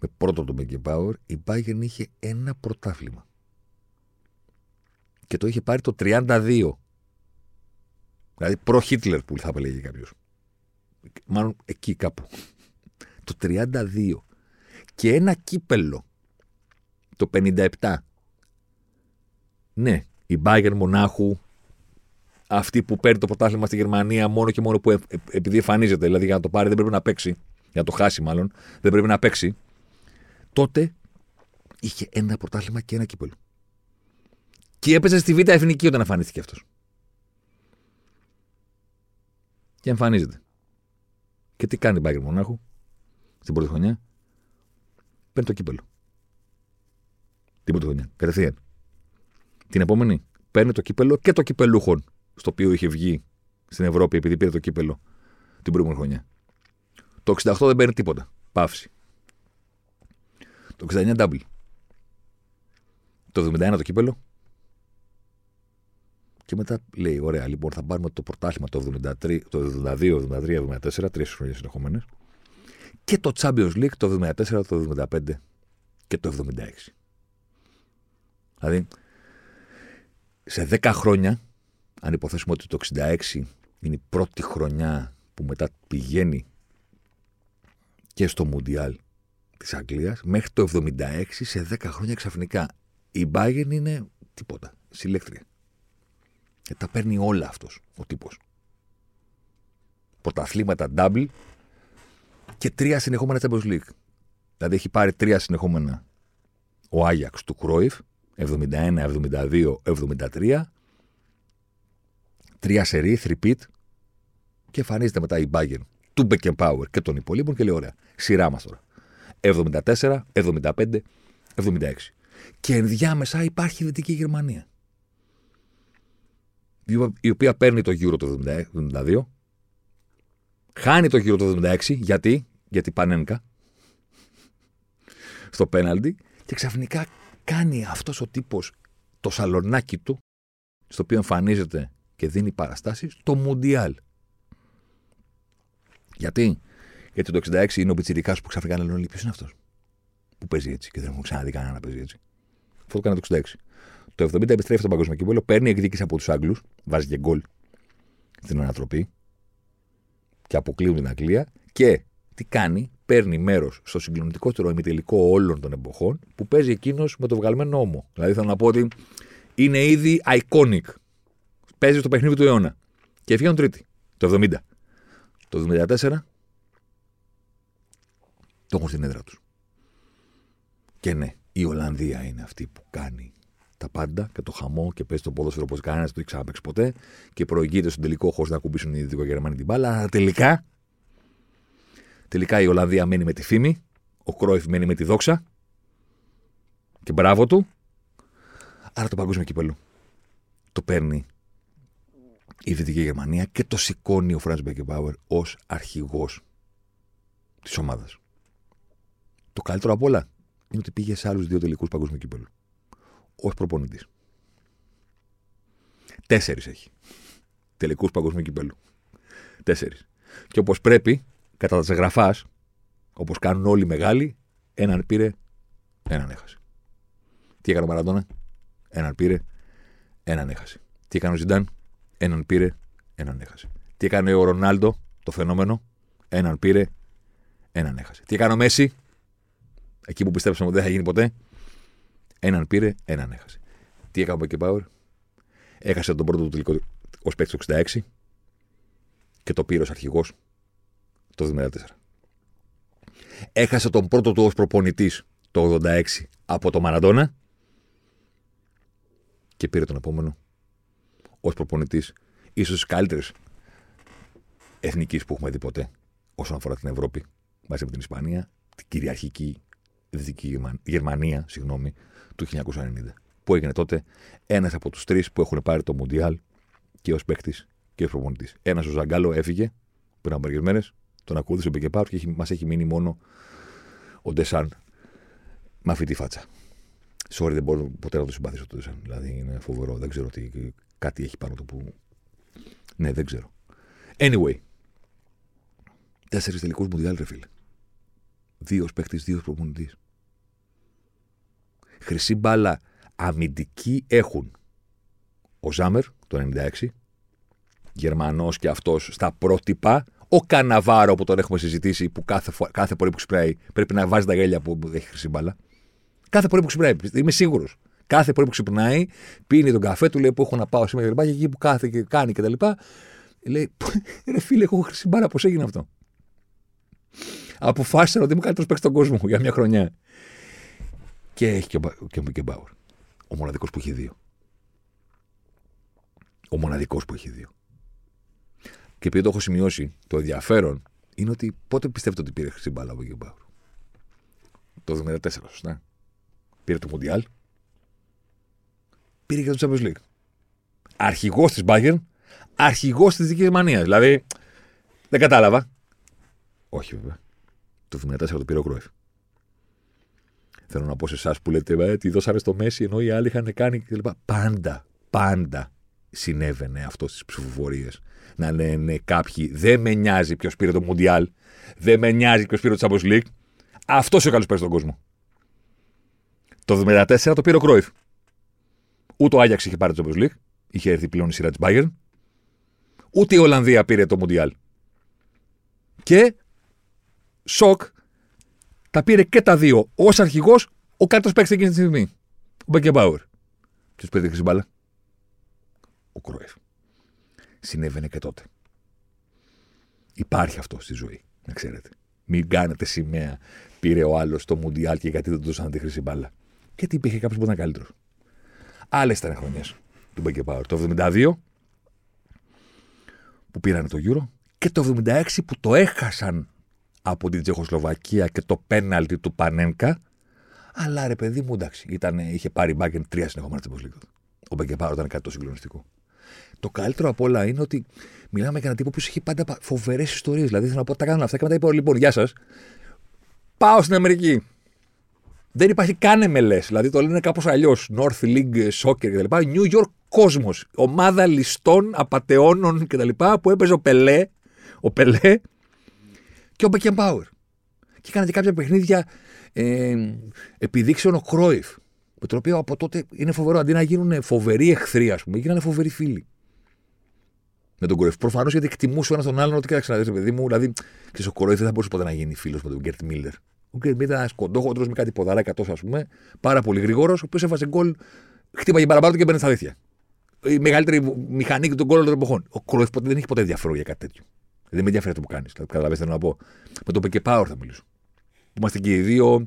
με πρώτο το Power, η Bayern είχε ένα πρωτάθλημα. Και το είχε πάρει το 32. Δηλαδή προ-Χίτλερ που θα έλεγε κάποιος. Μάλλον εκεί κάπου. Το 32 και ένα κύπελο το 57. Ναι, η Bayern Μονάχου, αυτή που παίρνει το πρωτάθλημα στη Γερμανία μόνο και μόνο που ε, ε, επειδή εμφανίζεται, δηλαδή για να το πάρει δεν πρέπει να παίξει, για να το χάσει μάλλον, δεν πρέπει να παίξει, τότε είχε ένα πρωτάθλημα και ένα κύπελο. Και έπαιζε στη Β' Εθνική όταν εμφανίστηκε αυτός. Και εμφανίζεται. Και τι κάνει η Bayern Μονάχου στην πρώτη χρονιά; Παίρνει το κύπελο. Την πρώτη χρονιά. Κατευθείαν. Την επόμενη παίρνει το κύπελο και το κυπελούχον στο οποίο είχε βγει στην Ευρώπη επειδή πήρε το κύπελο την προηγούμενη χρονιά. Το 68 δεν παίρνει τίποτα. Παύση. Το 69 double. Το 71 το κύπελο. Και μετά λέει: Ωραία, λοιπόν, θα πάρουμε το πρωτάθλημα το, 73, το 72, 73, 74, τρεις χρόνια συνεχόμενε και το Champions League το 74, το 75 και το 76. Δηλαδή, σε 10 χρόνια, αν υποθέσουμε ότι το 66 είναι η πρώτη χρονιά που μετά πηγαίνει και στο Μουντιάλ της Αγγλίας, μέχρι το 76, σε 10 χρόνια ξαφνικά, η Bayern είναι τίποτα, συλλέκτρια. Και τα παίρνει όλα αυτός ο τύπος. Πρωταθλήματα double, και τρία συνεχόμενα Champions League. Δηλαδή έχει πάρει τρία συνεχόμενα ο Άγιαξ του Κρόιφ, 71, 72, 73. Τρία σερί, repeat. Και εμφανίζεται μετά η Bayern του Beckenbauer και των υπολείπων και λέει: Ωραία, σειρά μας τώρα. 74, 75, 76. Και ενδιάμεσα υπάρχει η Δυτική Γερμανία. Η οποία παίρνει το γύρο το 72, Χάνει το γύρο το 76. Γιατί; Γιατί πανένκα. Στο πέναλτι. Και ξαφνικά κάνει αυτός ο τύπος το σαλονάκι του, στο οποίο εμφανίζεται και δίνει παραστάσεις, το Μουντιάλ. Γιατί; Γιατί το 66 είναι ο Πιτσυρικά που ξαφνικά λένε όλοι ποιος είναι αυτός. Που παίζει έτσι και δεν έχω ξαναδεί κανένα να παίζει έτσι. Αυτό το κάνει το 66. Το 70 επιστρέφει στο παγκόσμιο κύπελο, παίρνει εκδίκηση από τους Άγγλους, βάζει και γκολ στην ανατροπή και αποκλείουν την Αγγλία και τι κάνει, παίρνει μέρος στο συγκλονιστικότερο ημιτελικό όλων των εποχών που παίζει εκείνος με το βγαλμένο ώμο. Δηλαδή θέλω να πω ότι είναι ήδη iconic. Παίζει στο παιχνίδι του αιώνα. Και έφυγαν τρίτη, το 70. Το 74 το έχουν στην έδρα τους. Και ναι, η Ολλανδία είναι αυτή που κάνει τα πάντα και το χαμό και παίζει το ποδόσφαιρο όπω κανένας δεν το έχει ξαναπέξει ποτέ και προηγείται στον τελικό χωρίς να ακουμπήσουν οι Δυτικογερμανοί την μπάλα. Αλλά τελικά, τελικά η Ολλανδία μένει με τη φήμη, ο Κρόιφ μένει με τη δόξα και μπράβο του. Άρα το παγκόσμιο κύπελο το παίρνει η Δυτική Γερμανία και το σηκώνει ο Φραντ Μπέκεμπάουερ ως αρχηγός της ομάδας. Το καλύτερο απ' όλα είναι ότι πήγε σε άλλους δύο τελικούς παγκόσμιου κύπελου ω προπονητής. Τέσσερις έχει. Τελικούς παγκοσμίου κυπέλου. Τέσσερις. Και όπως πρέπει, κατά τα γραφά, όπως κάνουν όλοι οι μεγάλοι, έναν πήρε, έναν έχασε. Τι έκανε ο Μαραντόνα, έναν πήρε, έναν έχασε. Τι έκανε ο Ζιντάν, έναν πήρε, έναν έχασε. Τι έκανε ο Ρονάλντο, το φαινόμενο, έναν πήρε, έναν έχασε. Τι έκανε ο Μέση, εκεί που πιστέψαμε ότι δεν θα γίνει ποτέ, Έναν πήρε, έναν έχασε. Τι έκανε ο Μπέκεμπάουρ. Έχασε τον πρώτο του τελικό ως παίκτης το 66 και το πήρε ως αρχηγός το 2004. Έχασε τον πρώτο του ως προπονητής το 86 από το Μαραντόνα και πήρε τον επόμενο ως προπονητής ίσως της καλύτερης εθνικής που έχουμε δει ποτέ όσον αφορά την Ευρώπη μαζί με την Ισπανία, την κυριαρχική Δυτική Γερμα- Γερμανία συγγνώμη, του 1990. Που έγινε τότε ένας από τους τρεις που έχουν πάρει το Μουντιάλ και ως παίκτης και ως προπονητής. Ένας ο Ζαγκάλο έφυγε πριν από μερικές μέρες, τον ακολούθησε ο Μπεκεπάουρ και μας έχει μείνει μόνο ο Ντεσάν με αυτή τη φάτσα. Sorry, δεν μπορώ ποτέ να το συμπαθήσω το Ντεσάν. Δηλαδή είναι φοβερό. Δεν ξέρω τι κάτι έχει πάνω του που. Ναι, δεν ξέρω. Anyway. Τέσσερις τελικούς Μουντιάλ, ρε φίλε. Δύο ως παίκτης, δύο ως προπονητής. Χρυσή μπάλα αμυντική έχουν ο Ζάμερ το 96, Γερμανός και αυτός στα πρότυπα, ο Καναβάρο που τον έχουμε συζητήσει που κάθε, φο- κάθε πρωί που ξυπνάει πρέπει να βάζει τα γέλια που έχει χρυσή μπάλα. Κάθε πρωί που ξυπνάει, είμαι σίγουρος. Κάθε πρωί που ξυπνάει, πίνει τον καφέ του, λέει που έχω να πάω σήμερα και λοιπά, και εκεί που κάθε και κάνει κτλ. Λέει, ρε φίλε, έχω χρυσή μπάλα, πώς έγινε αυτό; Αποφάσισα ότι είμαι καλύτερο παίκτη στον κόσμο για μια χρονιά. Και έχει και ο, Μπα- και ο Μπικεμπάουρ. Ο μοναδικός που έχει δύο. Ο μοναδικός που έχει δύο. Και επειδή το έχω σημειώσει, το ενδιαφέρον είναι ότι πότε πιστεύετε ότι πήρε χρυσή μπάλα ο Μπικεμπάουρ. Το 2004, σωστά. Πήρε το Μουντιάλ. Πήρε και το Champions League. Αρχηγός της Bayern, αρχηγός της Δυτικής Γερμανία. Δηλαδή, δεν κατάλαβα. Όχι βέβαια. Το 2004 το πήρε ο Κρόεφ. Θέλω να πω σε εσάς που λέτε, ε, τι δώσανε στο Μέση ενώ οι άλλοι είχαν κάνει κλπ. Πάντα, πάντα συνέβαινε αυτό στις ψηφοφορίες. Να λένε κάποιοι, δεν με νοιάζει ποιος πήρε το Μουντιάλ, δεν με νοιάζει ποιος πήρε το Champions League. Αυτός ο καλός παίκτης στον κόσμο. Το 2004 το πήρε ο Κρόεφ. Ούτε ο Άγιαξ είχε πάρει το Champions League, είχε έρθει πλέον η σειρά της Bayern. Ούτε η Ολλανδία πήρε το Μουντιάλ. Και σοκ, τα πήρε και τα δύο ως αρχηγός ο κάτω παίκτης εκείνη τη στιγμή. Ο Μπεκεμπάουερ. Ποιο πήρε τη χρυσή μπάλα. Ο Κρόεφ. Συνέβαινε και τότε. Υπάρχει αυτό στη ζωή, να ξέρετε. Μην κάνετε σημαία. Πήρε ο άλλος το Μουντιάλ και γιατί δεν του δώσαν τη χρυσή μπάλα. Γιατί υπήρχε κάποιος που ήταν καλύτερος. Άλλες ήταν χρονιές του Μπεκεμπάουερ. Το 72 που πήραν το Euro και το 76 που το έχασαν από την Τσεχοσλοβακία και το πέναλτι του Πανένκα. Αλλά ρε παιδί μου, εντάξει, ήταν, είχε πάρει μπάγκεν τρία συνεχόμενα Champions League. Ο Μπεκεμπάουερ ήταν κάτι το συγκλονιστικό. Το καλύτερο απ' όλα είναι ότι μιλάμε για έναν τύπο που είχε πάντα φοβερές ιστορίες. Δηλαδή θέλω να πω, τα κάνουν αυτά και μετά είπα, λοιπόν, γεια σας. Πάω στην Αμερική. Δεν υπάρχει καν MLS. Δηλαδή το λένε κάπως αλλιώς. North League Soccer κτλ. New York Cosmos. Ομάδα ληστών, απαταιώνων κτλ. που έπαιζε ο Πελέ. Ο Πελέ και ο Μπεκεμπάουερ. Και έκανα και κάποια παιχνίδια ε, επιδείξεων ο Κρόιφ. Με το οποίο από τότε είναι φοβερό. Αντί να γίνουν φοβεροί εχθροί, ας πούμε, γίνανε φοβεροί φίλοι. Με τον Κρόιφ. Προφανώς γιατί εκτιμούσε ο ένας τον άλλον ότι κοίταξε να δεις, παιδί μου. Δηλαδή, ξέρεις, ο Κρόιφ δεν θα μπορούσε ποτέ να γίνει φίλος με τον Γκερντ Μίλερ. Ο Γκερντ Μίλερ ήταν ένας κοντόχοντρος με κάτι ποδαράκια τόσο, ας πούμε, πάρα πολύ γρήγορος, ο οποίος έβαζε γκολ, χτύπαγε παραπάνω του και μπαίνει στα δίχτυα. Η μεγαλύτερη μηχανή των γκολ των εποχών. Ο Κρόιφ ποτέ δεν έχει ποτέ ενδιαφέρον για κάτι τέτοιο. Δεν με ενδιαφέρει αυτό που κάνεις. Καταλαβαίνετε θέλω να πω. Με τον Μπεκενμπάουερ θα μιλήσω. Που είμαστε και οι δύο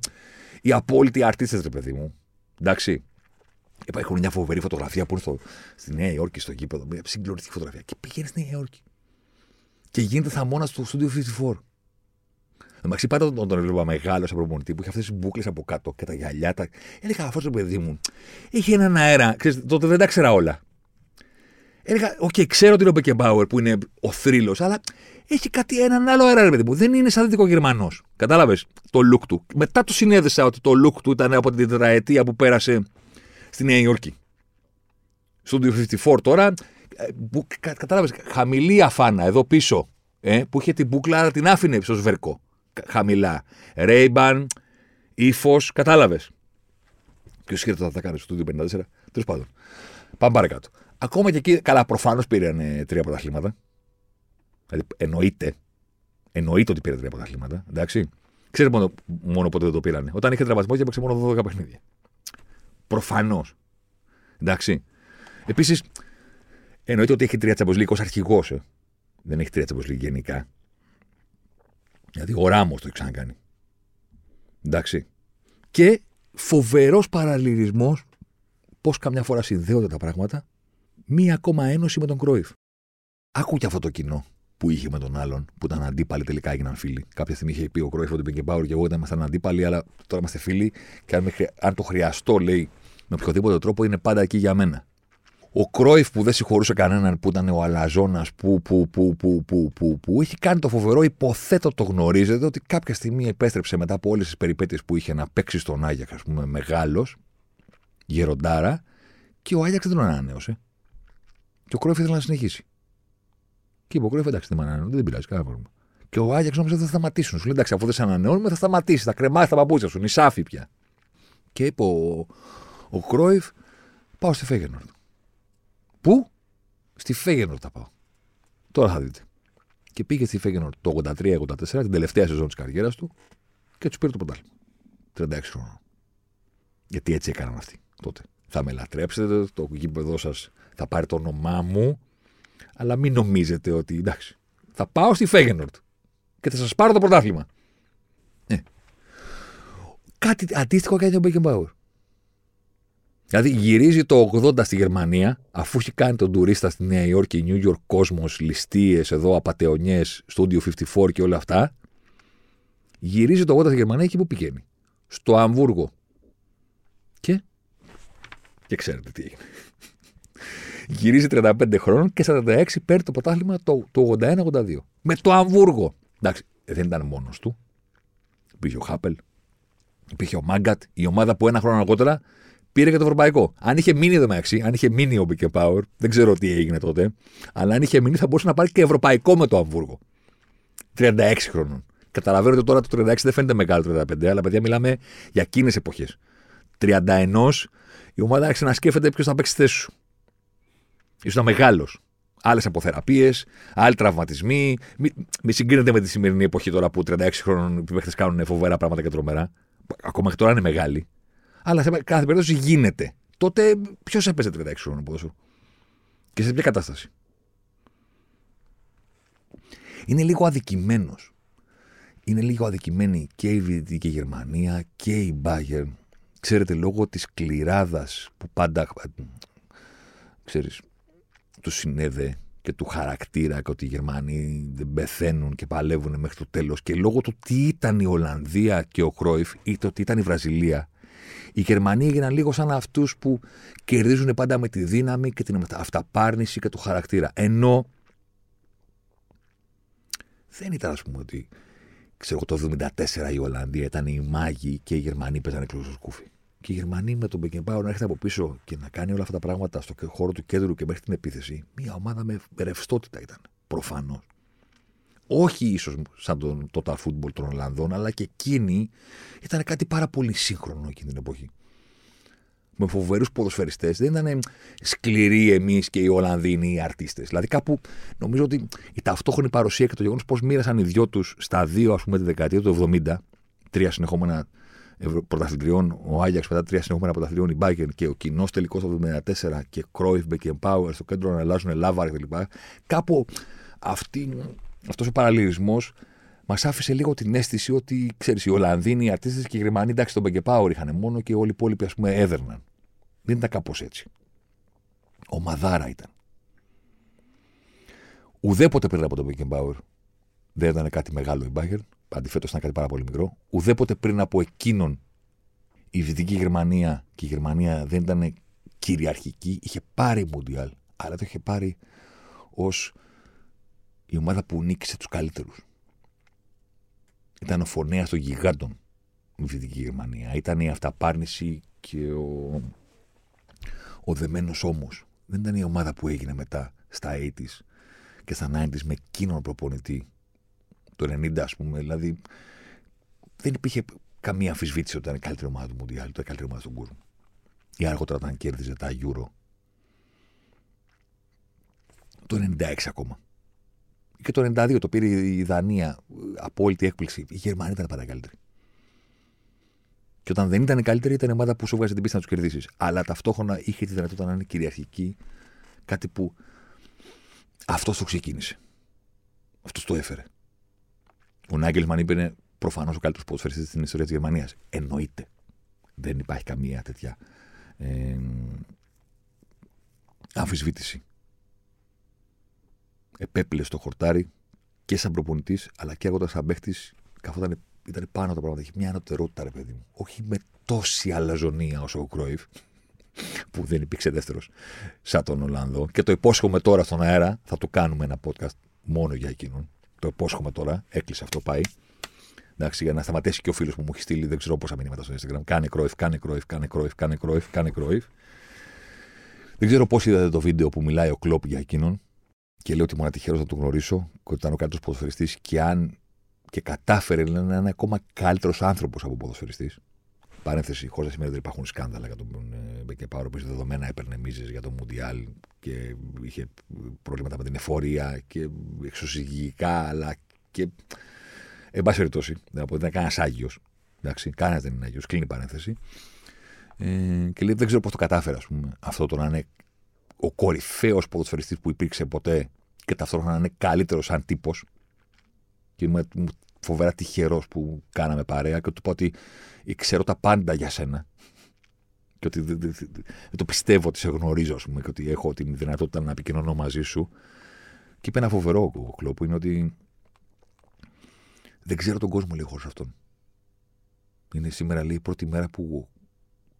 οι απόλυτοι αρτίστες, ρε παιδί μου. Εντάξει. Υπάρχουν μια φοβερή φωτογραφία που είναι στο, στη Νέα Υόρκη, στο γήπεδο. Μια συγκλονιστική φωτογραφία. Και πηγαίνει στη Νέα Υόρκη. Και γίνεται θαμώνας στο Studio 54. Εντάξει, πάντα τον, τον έβλεπα μεγάλο σαν προπονητή που είχε αυτές τις μπούκλες από κάτω και τα γυαλιά. Τα... Έλεγα αυτό το παιδί μου. Είχε έναν αέρα. Ξέρεις, τότε δεν τα ξέρα όλα. Έλεγα, ok, okay, ξέρω ότι είναι ο Μπεκενμπάουερ που είναι ο θρύλος, αλλά έχει κάτι έναν άλλο αέρα, ρε παιδί μου. Δεν είναι σαν δυτικογερμανός. Κατάλαβες; Το look του. Μετά το συνέδεσα ότι το look του ήταν από την τετραετία που πέρασε στη Νέα Υόρκη. Στο 54 τώρα, κα, κατάλαβες, χαμηλή αφάνα εδώ πίσω, ε, που είχε την μπουκλα, αλλά την άφηνε στο σβερκό. Χαμηλά. Ρέιμπαν, ύφος, κατάλαβες; Ποιο σχέδιο θα τα κάνει στο 254. Τέλος πάντων. Πάμε παρακάτω. Ακόμα και εκεί, καλά, προφανώς πήραν ε, τρία πρωταθλήματα. Δηλαδή, εννοείται. Εννοείται ότι πήρε τρία πρωταθλήματα. Εντάξει. Ξέρετε μόνο, μόνο πότε δεν το πήρανε. Όταν είχε τραυματισμό και έπαιξε μόνο 12 παιχνίδια. Προφανώς. Εντάξει. Επίσης, εννοείται ότι έχει τρία Champions League ως αρχηγός. Ε. Δεν έχει τρία Champions League γενικά. Δηλαδή, ο Ράμος το έχει ξανακάνει. Εντάξει. Και φοβερός παραλληλισμός πώς καμιά φορά συνδέονται τα πράγματα. Μία ακόμα ένωση με τον Κρόιφ. Άκου και αυτό το κοινό που είχε με τον άλλον, που ήταν αντίπαλοι τελικά έγιναν φίλοι. Κάποια στιγμή είχε πει ο Κρόιφ ότι πήγε Πάουρ και εγώ ήμασταν αντίπαλοι, αλλά τώρα είμαστε φίλοι και αν, με χρεια- αν το χρειαστώ, λέει, με οποιοδήποτε τρόπο είναι πάντα εκεί για μένα. Ο Κρόιφ που δεν συγχωρούσε κανέναν που ήταν ο Αλαζόνας, που, που, που, που, που, που, που, έχει κάνει το φοβερό, υποθέτω το γνωρίζετε, ότι κάποια στιγμή επέστρεψε μετά από όλες τις περιπέτειες που είχε να παίξει στον Άγιαξ, ας πούμε, μεγάλος, γεροντάρα, και ο Άγιαξ δεν τον ανανέωσε. Και ο Κρόιφ ήθελε να συνεχίσει. Και είπε ο Κρόιφ, εντάξει, δεν με ανανεώνουν, δεν πειράζει, κανένα πρόβλημα. Και ο Άγιαξ νόμιζε ότι θα σταματήσουν. Σου λέει, εντάξει, αφού δεν σε ανανεώνουμε, θα σταματήσεις, θα κρεμάσεις τα παπούτσια σου, νησάφι πια. Και είπε ο, ο Κρόιφ, πάω στη Φέγενορντ. Πού; Στη Φέγενορντ θα πάω. Τώρα θα δείτε. Και πήγε στη Φέγενορντ το 83-84, την τελευταία σεζόν της καριέρας του, και τους πήρε το πρωτάθλημα. 36 χρόνων. Γιατί έτσι έκαναν αυτοί τότε. Θα με λατρέψετε, το γήπεδο σας θα πάρει το όνομά μου, αλλά μην νομίζετε ότι εντάξει. Θα πάω στη Φέγενορντ και θα σας πάρω το πρωτάθλημα. Ε. Κάτι αντίστοιχο κάνει ο Μπέκεμπάουρ. Δηλαδή γυρίζει το 80 στη Γερμανία, αφού έχει κάνει τον τουρίστα στη Νέα Υόρκη, New York Cosmos, ληστείες εδώ, απαταιωνιέ, Studio 54 και όλα αυτά. Γυρίζει το 80 στη Γερμανία και πού πηγαίνει. Στο Αμβούργο. Και. Και ξέρετε τι έγινε. Γυρίζει 35 χρόνων και 46 παίρνει το πρωτάθλημα το, το 81-82. Με το Αμβούργο. Εντάξει, δεν ήταν μόνος του. Υπήρχε ο Χάπελ. Υπήρχε ο Μάγκατ. Η ομάδα που ένα χρόνο αργότερα πήρε και το ευρωπαϊκό. Αν είχε μείνει εδώ μεταξύ, αν είχε μείνει ο Μπίκε Πάουρ, δεν ξέρω τι έγινε τότε, αλλά αν είχε μείνει θα μπορούσε να πάρει και ευρωπαϊκό με το Αμβούργο. 36 χρόνων. Καταλαβαίνω ότι τώρα το 36 δεν φαίνεται μεγάλο το 35, αλλά παιδιά μιλάμε για εκείνες εποχές. 31 η ομάδα άρχισε να σκέφτεται ποιος θα παίξει τη θέση σου. Ήσουν μεγάλος. Άλλες αποθεραπείε, άλλοι τραυματισμοί. Μην μη συγκρίνετε με τη σημερινή εποχή τώρα που 36 χρόνων οι παίχτες κάνουν φοβερά πράγματα και τρομερά. Ακόμα και τώρα είναι μεγάλοι. Αλλά σε κάθε περίπτωση γίνεται. Τότε ποιος έπαιζε 36 χρόνων ποδόσφαιρο; Και σε ποια κατάσταση; Είναι λίγο αδικημένος. Είναι λίγο αδικημένη και η Δυτική Γερμανία και η Bayern. Ξέρετε, λόγω της κληράδας που πάντα, ξέρεις, του συνέδε και του χαρακτήρα και ότι οι Γερμανοί δεν πεθαίνουν και παλεύουν μέχρι το τέλος και λόγω του τι ήταν η Ολλανδία και ο Κρόιφ ή το τι ήταν η Βραζιλία οι Γερμανοί έγιναν λίγο σαν αυτούς που κερδίζουν πάντα με τη δύναμη και την αυταπάρνηση και το χαρακτήρα. Ενώ δεν ήταν, ας πούμε, ότι ξέρω το 1974 η Ολλανδία ήταν οι μάγοι και οι Γερμανοί παίζανε κλειστό στο σκούφι. Και οι Γερμανοί με τον Μπεκεμπάουρ να έρχεται από πίσω και να κάνει όλα αυτά τα πράγματα στο χώρο του κέντρου και μέχρι την επίθεση. Μια ομάδα με ρευστότητα ήταν. Προφανώς. Όχι ίσως σαν τον total football των Ολλανδών, αλλά και εκείνοι ήταν κάτι πάρα πολύ σύγχρονο εκείνη την εποχή. Με φοβερούς ποδοσφαιριστές. Δεν ήταν σκληροί εμείς και οι Ολλανδοί οι αρτίστες. Δηλαδή κάπου νομίζω ότι η ταυτόχρονη παρουσία και το γεγονός πώς μοίρασαν οι δυο τους στα δύο, ας πούμε, τη δεκαετία του 70, τρία συνεχόμενα πρωταθλητριών, ο Άγιαξ μετά τρία συνεχόμενα πρωταθλητριών, η Μπάγκερ και ο κοινό τελικός το 1974 και Κρόιφ, Μπεκεμπάουερ στο κέντρο να αλλάζουν Λάβαρ κλπ. Κάπου αυτή αυτός ο παραλληλισμός μας άφησε λίγο την αίσθηση ότι ξέρεις, οι Ολλανδοί, οι αρτίστες και οι Γερμανοί, εντάξει, τον Μπεγκεπάουρ είχαν μόνο και όλοι οι υπόλοιποι, ας πούμε, έδερναν. Δεν ήταν κάπως έτσι. Ο Μαδάρα ήταν. Ουδέποτε πριν από τον Μπεγκεπάουρ δεν ήταν κάτι μεγάλο η Μπάγκερ. Αντιθέτω ήταν κάτι πάρα πολύ μικρό. Ουδέποτε πριν από εκείνον η Δυτική Γερμανία και η Γερμανία δεν ήταν κυριαρχική. Είχε πάρει Μουντιάλ, αλλά το είχε πάρει ως η ομάδα που νίκησε τους καλύτερους. Ήταν ο φωνέας των γιγάντων η Δυτική Γερμανία. Ήταν η αυταπάρνηση και ο, ο δεμένος ώμο. Δεν ήταν η ομάδα που έγινε μετά στα 80s και στα 90s με εκείνον προπονητή το 90 ας πούμε. Δηλαδή δεν υπήρχε καμία αμφισβήτηση ότι ήταν η καλύτερη ομάδα του Μουντιάλ, η καλύτερη ομάδα στον κόσμο. Ή αργότερα όταν κέρδιζε τα Euro. Το 96 ακόμα και το 92 το πήρε η Δανία. Απόλυτη έκπληξη. Η Γερμανία ήταν πάντα καλύτερη. Και όταν δεν ήταν η καλύτερη, ήταν η ομάδα που σου βγάζει την πίστη να τους κερδίσεις. Αλλά ταυτόχρονα είχε τη δυνατότητα να είναι κυριαρχική. Κάτι που αυτό το ξεκίνησε. Αυτός το έφερε. Ο Νάγκελμαν είπε προφανώς ο καλύτερος ποδοσφαιριστής στην ιστορίας της Γερμανίας. Εννοείται. Δεν υπάρχει καμία τέτοια ε, αμφισβήτηση. Επέπλε στο χορτάρι και σαν προπονητής, αλλά και εγώ σαν παίχτης, καθόταν ήταν πάνω τα πράγματα. Είχε μια ανωτερότητα, ρε παιδί μου. Όχι με τόση αλαζονία όσο ο Κρόιφ, που δεν υπήρξε δεύτερος σαν τον Ολλανδό. Και το υπόσχομαι τώρα στον αέρα, θα το κάνουμε ένα podcast μόνο για εκείνον. Το υπόσχομαι τώρα, έκλεισε αυτό, πάει. Εντάξει, για να σταματήσει και ο φίλος που μου έχει στείλει, δεν ξέρω πόσα μηνύματα στο Instagram. Κάνε Κρόιφ, κάνε Κρόιφ, κάνε Κρόιφ, κάνε Κρόιφ, κάνε Κρόιφ. Δεν ξέρω πώς είδατε το βίντεο που μιλάει ο Κλόπ για εκείνον και λέει ότι ήμουν τυχερός να τον γνωρίσω, ότι ήταν ο καλύτερος ποδοσφαιριστής και αν και κατάφερε να είναι ακόμα καλύτερος άνθρωπος από ποδοσφαιριστής. Παρένθεση, χωρίς να σημαίνει ότι υπάρχουν σκάνδαλα για τον ε, Μπεκενμπάουερ που δεδομένα έπαιρνε μίζες για το Μουντιάλ και είχε προβλήματα με την εφορία και εξωσυγικά, αλλά και. Εν πάση περιπτώσει, δεν ήταν κανένας Άγιος. Εντάξει, κανένας δεν είναι Άγιος, κλείνει η παρένθεση. Ε, και λέει: Δεν ξέρω πώς το κατάφερα, ας πούμε, αυτό το να είναι ο κορυφαίος ποδοσφαιριστής που υπήρξε ποτέ και ταυτόχρονα να είναι καλύτερος σαν τύπος και είμαι φοβερά τυχερός που κάναμε παρέα και του είπα ότι ξέρω τα πάντα για σένα. Και ότι δεν, το πιστεύω ότι σε γνωρίζω, ας πούμε, και ότι έχω την δυνατότητα να επικοινωνώ μαζί σου. Και είπε ένα φοβερό κουκλό που είναι ότι δεν ξέρω τον κόσμο λέει χωρί αυτόν. Είναι σήμερα λέει η πρώτη μέρα που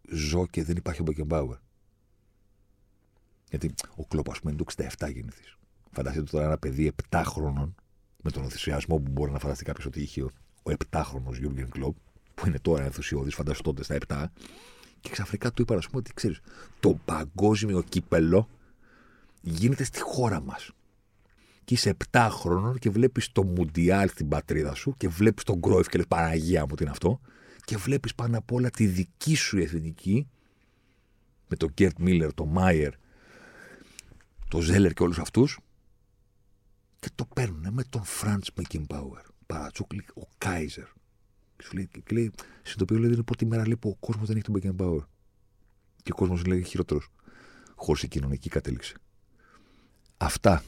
ζω και δεν υπάρχει ο Μπέκεμπάουερ. Γιατί ο Κλόπ, ας πούμε, είναι το 67 γεννηθή. Φανταστείτε τώρα ένα παιδί 7 χρόνων με τον ενθουσιασμό που μπορεί να φανταστεί κάποιος ότι είχε ο, ο 7χρονο Γιούργεν Κλοπ, που είναι τώρα ενθουσιώδης, φανταστείτε τότε στα 7, και ξαφνικά του είπα, ας πούμε, ότι ξέρεις, το παγκόσμιο κύπελο γίνεται στη χώρα μας. Και είσαι 7 χρόνων και βλέπεις το Μουντιάλ στην πατρίδα σου και βλέπεις τον Κρόιφ και λες Παναγία μου τι είναι αυτό. Και βλέπεις πάνω απ' όλα τη δική σου εθνική με τον Γκερντ Μίλερ, τον Μάιερ, τον Ζέλερ και όλους αυτούς και το παίρνουν με τον Φραντς Μπεκενμπάουερ. Παρατσούκλι, ο Κάιζερ. Και σου λέει, και λέει συνειδητοποιώ, λέει, είναι πρώτη μέρα λέει, που ο κόσμος δεν έχει τον Μπέκενμπάουερ. Και ο κόσμος λέει χειρότερος. Χωρίς εκείνον εκεί κατέληξε. Αυτά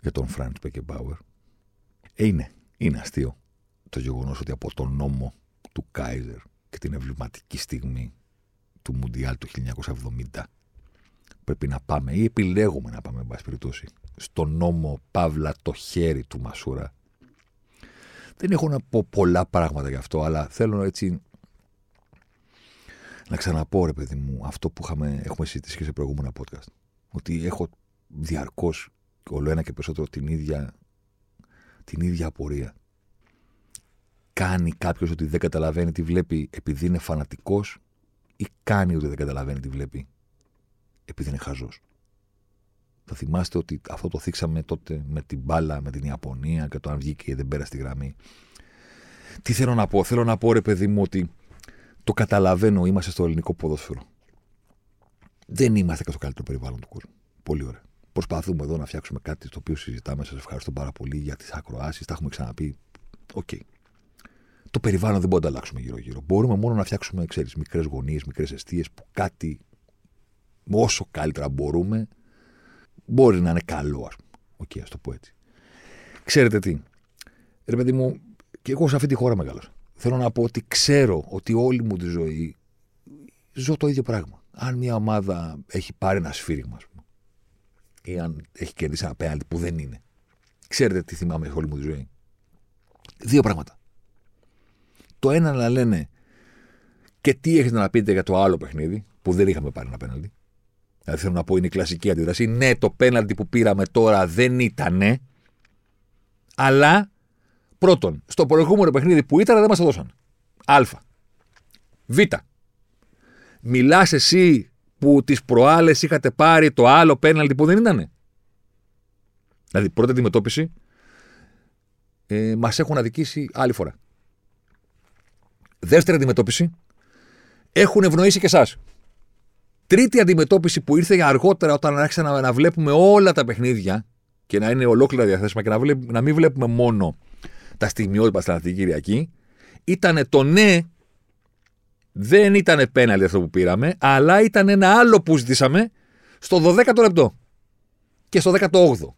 για τον Φραντ Μπέκενμπάουερ. Ε, είναι, είναι αστείο το γεγονός ότι από τον νόμο του Κάιζερ και την εμβληματική στιγμή του Μουντιάλ του 1970 πρέπει να πάμε ή επιλέγουμε να πάμε, εν πάση περιπτώσει, στο νόμο Παύλα το χέρι του Μασούρα. Δεν έχω να πω πολλά πράγματα γι' αυτό, αλλά θέλω έτσι να ξαναπώ, ρε παιδί μου, αυτό που είχαμε, έχουμε συζητήσει και σε προηγούμενα podcast. Ότι έχω διαρκώς όλο ένα και περισσότερο την ίδια, την ίδια απορία. Κάνει κάποιος ότι δεν καταλαβαίνει τι βλέπει επειδή είναι φανατικός, ή κάνει ότι δεν καταλαβαίνει τι βλέπει επειδή είναι χαζός. Θα θυμάστε ότι αυτό το θίξαμε τότε με την μπάλα, με την Ιαπωνία και το αν βγήκε και δεν πέρασε τη γραμμή. Τι θέλω να πω, θέλω να πω ρε παιδί μου ότι το καταλαβαίνω, είμαστε στο ελληνικό ποδόσφαιρο. Δεν είμαστε και στο καλύτερο περιβάλλον του κόσμου. Πολύ ωραία. Προσπαθούμε εδώ να φτιάξουμε κάτι το οποίο συζητάμε. Σας ευχαριστώ πάρα πολύ για τις ακροάσεις. Τα έχουμε ξαναπεί. Ok. Okay. Το περιβάλλον δεν μπορούμε να το αλλάξουμε γύρω-γύρω. Μπορούμε μόνο να φτιάξουμε, ξέρεις, μικρές γωνίες, μικρές εστίες που κάτι όσο καλύτερα μπορούμε μπορεί να είναι καλό, ας πούμε. OK, okay, ας το πω έτσι. Ξέρετε τι. Ρε παιδί μου, και εγώ σε αυτή τη χώρα μεγάλωσα. Θέλω να πω ότι ξέρω ότι όλη μου τη ζωή ζω το ίδιο πράγμα. Αν μια ομάδα έχει πάρει ένα σφύριγμα, ας πούμε, ή αν έχει κερδίσει ένα πέναλτι που δεν είναι. Ξέρετε τι θυμάμαι όλη μου τη ζωή. Δύο πράγματα. Το ένα να λένε και τι έχετε να πείτε για το άλλο παιχνίδι, που δεν είχαμε πάρει ένα πέναλτι. Δηλαδή θέλω να πω είναι η κλασική αντίδραση. Ναι, το πέναλτι που πήραμε τώρα δεν ήτανε. Αλλά πρώτον, στο προηγούμενο παιχνίδι που ήταν δεν μας το δώσαν. Α. Β. Μιλάς εσύ που τις προάλλες είχατε πάρει το άλλο πέναλτι που δεν ήτανε. Δηλαδή, πρώτη αντιμετώπιση ε, μας έχουν αδικήσει άλλη φορά. Δεύτερη αντιμετώπιση έχουν ευνοήσει και εσάς. Τρίτη αντιμετώπιση που ήρθε για αργότερα όταν άρχισα να, να βλέπουμε όλα τα παιχνίδια και να είναι ολόκληρα διαθέσιμα και να, βλέπ, να μην βλέπουμε μόνο τα στιγμιότυπα στα την Κυριακή, ήταν το ναι, δεν ήταν πέναλτι αυτό που πήραμε, αλλά ήταν ένα άλλο που ζητήσαμε στο 12ο λεπτό και στο 18ο.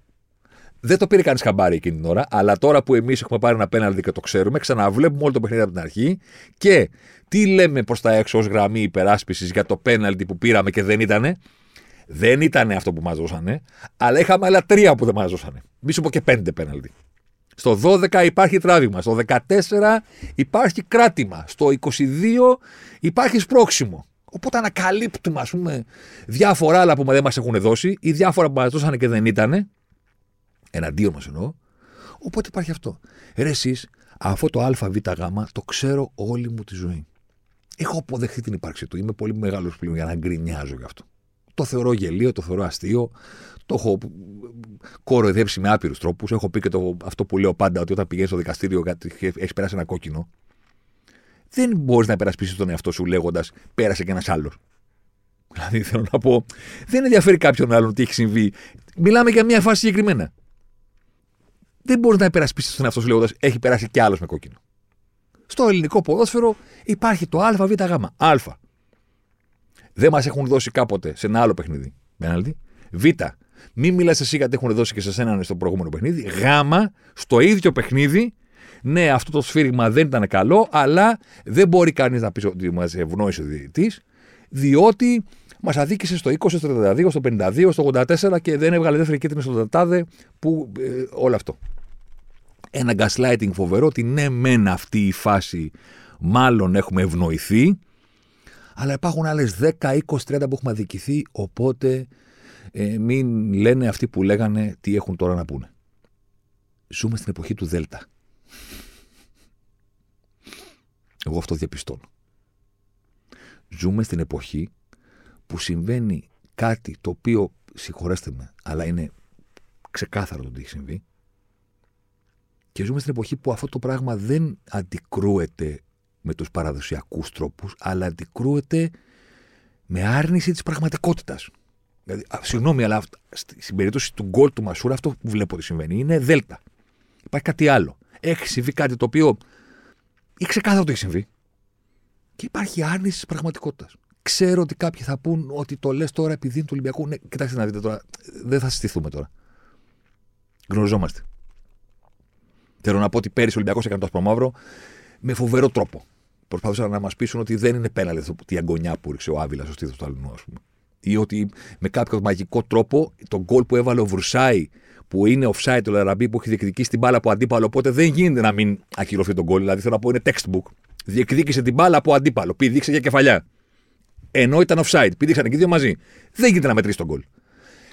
Δεν το πήρε κανείς χαμπάρι εκείνη την ώρα, αλλά τώρα που εμείς έχουμε πάρει ένα πέναλτι και το ξέρουμε, ξαναβλέπουμε όλο το παιχνίδι από την αρχή και τι λέμε προς τα έξω ως γραμμή υπεράσπισης για το πέναλτι που πήραμε και δεν ήτανε; Δεν ήταν αυτό που μας δώσανε, αλλά είχαμε άλλα τρία που δεν μας δώσανε. Μη σου πω και πέντε πέναλτι. Στο 12 υπάρχει τράβημα. Στο 14 υπάρχει κράτημα. Στο 22 υπάρχει σπρώξιμο. Οπότε ανακαλύπτουμε, ας πούμε, διάφορα άλλα που δεν μας έχουν δώσει ή διάφορα που μας δώσανε και δεν ήταν. Εναντίον μας εννοώ. Οπότε υπάρχει αυτό. Ρε εσείς, αυτό το ΑΒΓ το ξέρω όλη μου τη ζωή. Έχω αποδεχθεί την ύπαρξή του. Είμαι πολύ μεγάλος πλέον για να γκρινιάζω γι' αυτό. Το θεωρώ γελίο, το θεωρώ αστείο. Το έχω κοροϊδέψει με άπειρους τρόπους. Έχω πει και το, αυτό που λέω πάντα, ότι όταν πηγαίνεις στο δικαστήριο έχεις περάσει ένα κόκκινο. Δεν μπορείς να υπερασπίσεις τον εαυτό σου λέγοντας πέρασε και ένας άλλος. Δηλαδή θέλω να πω, δεν ενδιαφέρει κάποιον άλλον τι έχει συμβεί. Μιλάμε για μια φάση συγκεκριμένα. Δεν μπορεί να υπερασπίσει τον εαυτό σου λέγοντας έχει περάσει κι άλλος με κόκκινο. Στο ελληνικό ποδόσφαιρο υπάρχει το ΑΒΓ. Α. Δεν μας έχουν δώσει κάποτε σε ένα άλλο παιχνίδι. Πέναλτι. Β. Μην μιλάς εσύ γιατί έχουν δώσει και σε σένα στο προηγούμενο παιχνίδι. Γ. Στο ίδιο παιχνίδι. Ναι, αυτό το σφύριγμα δεν ήταν καλό, αλλά δεν μπορεί κανείς να πεις ότι μας ευνόησε ο διαιτητής, διότι μας αδίκησε στο 20, στο 32, στο 52, στο 84 και δεν έβγαλε δεύτερη κίτρινη στο Τατάδε. Που ε, όλο αυτό. Ένα gaslighting φοβερό ότι ναι, μεν αυτή η φάση μάλλον έχουμε ευνοηθεί, αλλά υπάρχουν άλλες 10, 20, 30 που έχουμε αδικηθεί, οπότε ε, μην λένε αυτοί που λέγανε τι έχουν τώρα να πούνε. Ζούμε στην εποχή του Δέλτα. Εγώ αυτό διαπιστώνω. Ζούμε στην εποχή που συμβαίνει κάτι το οποίο, συγχωρέστε με, αλλά είναι ξεκάθαρο το τι έχει συμβεί. Και ζούμε στην εποχή που αυτό το πράγμα δεν αντικρούεται με τους παραδοσιακούς τρόπους, αλλά αντικρούεται με άρνηση της πραγματικότητας. Δηλαδή, συγγνώμη, αλλά στην περίπτωση του γκολ του Μασούρα αυτό που βλέπω ότι συμβαίνει είναι δέλτα. Υπάρχει κάτι άλλο. Έχει συμβεί κάτι το οποίο ή ξεκάθαρο ότι έχει συμβεί και υπάρχει άρνηση της πραγματικότητας. Ξέρω ότι κάποιοι θα πούν ότι το λες τώρα επειδή είναι του Ολυμπιακού. Ναι, κοιτάξτε να δείτε τώρα. Δεν θα συστηθούμε τώρα. Γνωριζόμαστε. Θέλω να πω ότι πέρυσι ο Ολυμπιακός έκανε το ασπρομαύρο με φοβερό τρόπο. Προσπαθούσαν να μας πείσουν ότι δεν είναι πέναλτι τη αγωνιά που ρίξε ο Άβυλας στο στήθος του Αλληνού, ας πούμε. Ή ότι με κάποιο μαγικό τρόπο το γκολ που έβαλε ο Βρουσάη, που είναι offside το Λαραμπή που έχει διεκδικήσει την μπάλα από αντίπαλο, οπότε δεν γίνεται να μην ακυρωθεί τον γκολ. Δηλαδή θέλω να πω είναι textbook. Διεκδίκησε την μπάλα από αντίπαλο, πήδηξε για κεφαλιά. Ενώ ήταν offside, πήδηξαν και δύο μαζί. Δεν γίνεται να μετρήσει τον γκολ.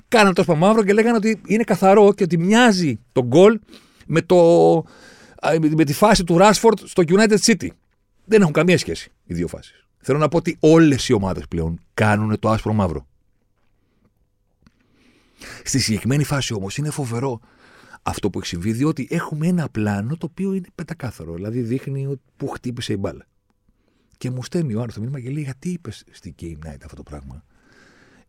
Κάναν το σπαμαύρο και λέγανε ότι είναι καθαρό και ότι μοιάζει τον γκολ με, το, με τη φάση του Ράσφορντ στο United City. Δεν έχουν καμία σχέση οι δύο φάσεις. Θέλω να πω ότι όλες οι ομάδες πλέον κάνουν το άσπρο μαύρο. Στη συγκεκριμένη φάση όμως είναι φοβερό αυτό που έχει συμβεί, διότι έχουμε ένα πλάνο το οποίο είναι πεντακάθαρο. Δηλαδή δείχνει που χτύπησε η μπάλα. Και μου στέλνει ο άλλο το μήνυμα και λέει: Γιατί είπες στην Game Night αυτό το πράγμα;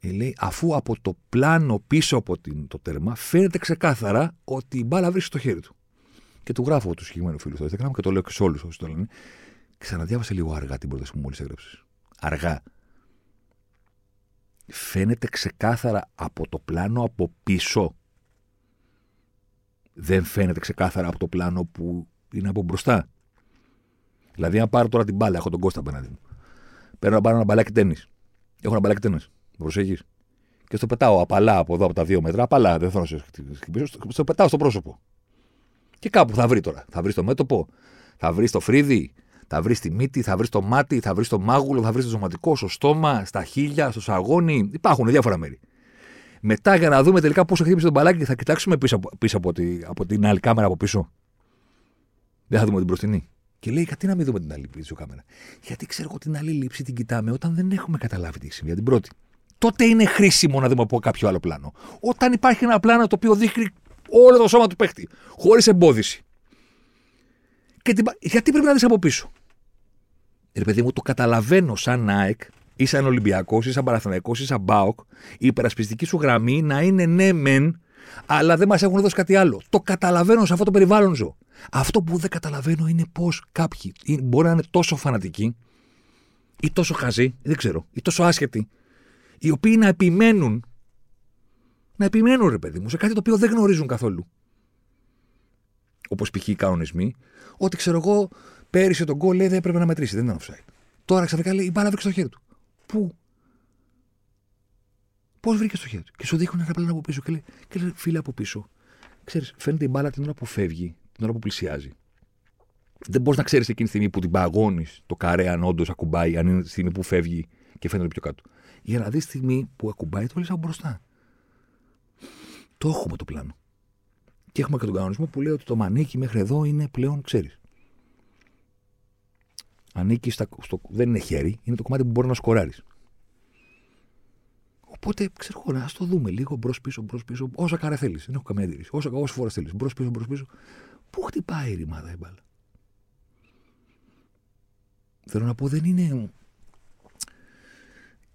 Ε, λέει, αφού από το πλάνο πίσω από την, το τέρμα φαίνεται ξεκάθαρα ότι η μπάλα βρίσκεται στο χέρι του. Και του γράφω του συγκεκριμένου φίλου στο Instagram και το λέω και σε όλους όσοι το λένε. Ξαναδιάβασε λίγο αργά την πρόταση που μόλις έγραψες. Αργά. Φαίνεται ξεκάθαρα από το πλάνο από πίσω. Δεν φαίνεται ξεκάθαρα από το πλάνο που είναι από μπροστά. Δηλαδή, αν πάρω τώρα την μπάλα, έχω τον Κώστα απέναντι μου. Παίρνω να πάρω ένα μπαλάκι τέννη. Έχω ένα μπαλάκι τέννη. Προσέχεις. Και στο πετάω απαλά από εδώ από τα δύο μέτρα. Απαλά, δεν θέλω να σε χτυπήσω. Στο πετάω στο πρόσωπο. Και κάπου θα βρει τώρα. Θα βρει το μέτωπο, θα βρει το φρύδι, θα βρει τη μύτη, θα βρει το μάτι, θα βρει το μάγουλο, θα βρει το σωματικό, στο στόμα, στα χίλια, στο σαγόνι. Υπάρχουν διάφορα μέρη. Μετά για να δούμε τελικά πώς χτύπησε τον μπαλάκι, θα κοιτάξουμε πίσω, πίσω από, τη, από την άλλη κάμερα από πίσω. Δεν θα δούμε την μπροστινή. Και λέει, γιατί να μην δούμε την άλλη πίσω κάμερα. Γιατί ξέρω εγώ την άλλη λήψη την κοιτάμε όταν δεν έχουμε καταλάβει τι έχει συμβεί. Για την πρώτη. Τότε είναι χρήσιμο να δούμε από κάποιο άλλο πλάνο. Όταν υπάρχει ένα πλάνο το οποίο δείχνει όλο το σώμα του παίχτη, χωρίς εμπόδιση. Και την... Γιατί πρέπει να δεις από πίσω; Ρε παιδί μου, το καταλαβαίνω σαν ΑΕΚ ή σαν Ολυμπιακός ή σαν Παραθυναϊκό ή σαν Μπάοκ, η υπερασπιστική σου γραμμή να είναι ναι, μεν, αλλά δεν μας έχουν δώσει κάτι άλλο. Το καταλαβαίνω σε αυτό το περιβάλλον ζω. Αυτό που δεν καταλαβαίνω είναι πώς κάποιοι μπορεί να είναι τόσο φανατικοί ή τόσο χαζοί, δεν ξέρω, ή τόσο άσχετοι, οι οποίοι να επιμένουν, να επιμένουν ρε παιδί μου, σε κάτι το οποίο δεν γνωρίζουν καθόλου. όπως π.χ. οι κανονισμοί, ότι ξέρω εγώ πέρυσι τον γκολ λέει δεν έπρεπε να μετρήσει, δεν ήταν offside. Τώρα ξαφνικά λέει η μπάλα βρήκε στο χέρι του. Πού; Πώς βρήκε στο χέρι του; Και σου δείχνουν ένα πλάνο από πίσω και λέει, και λέει φίλε από πίσω. Ξέρεις, φαίνεται η μπάλα την ώρα που φεύγει, την ώρα που πλησιάζει. Δεν μπορείς να ξέρεις εκείνη τη στιγμή που την παγώνεις το καρέ, αν όντως ακουμπάει, αν είναι τη στιγμή που φεύγει και φαίνεται πιο κάτω. Για να δεις τη στιγμή που ακουμπάει, το λες από μπροστά. Το έχουμε το πλάνο. Και έχουμε και τον κανονισμό που λέει ότι το μανίκι μέχρι εδώ είναι πλέον, ξέρεις. Ανήκει στα, στο, δεν είναι χέρι, είναι το κομμάτι που μπορεί να σκοράρεις. Οπότε, ξέρω εγώ, ας το δούμε λίγο μπρος πίσω, μπρος πίσω, όσα καρέ θέλεις. Δεν έχω καμία αντίρρηση. Όσα, όσε φορές θέλεις. Μπρος πίσω, μπρος πίσω. Πού χτυπάει η ρημάδα η μπάλα; Θέλω να πω, δεν είναι.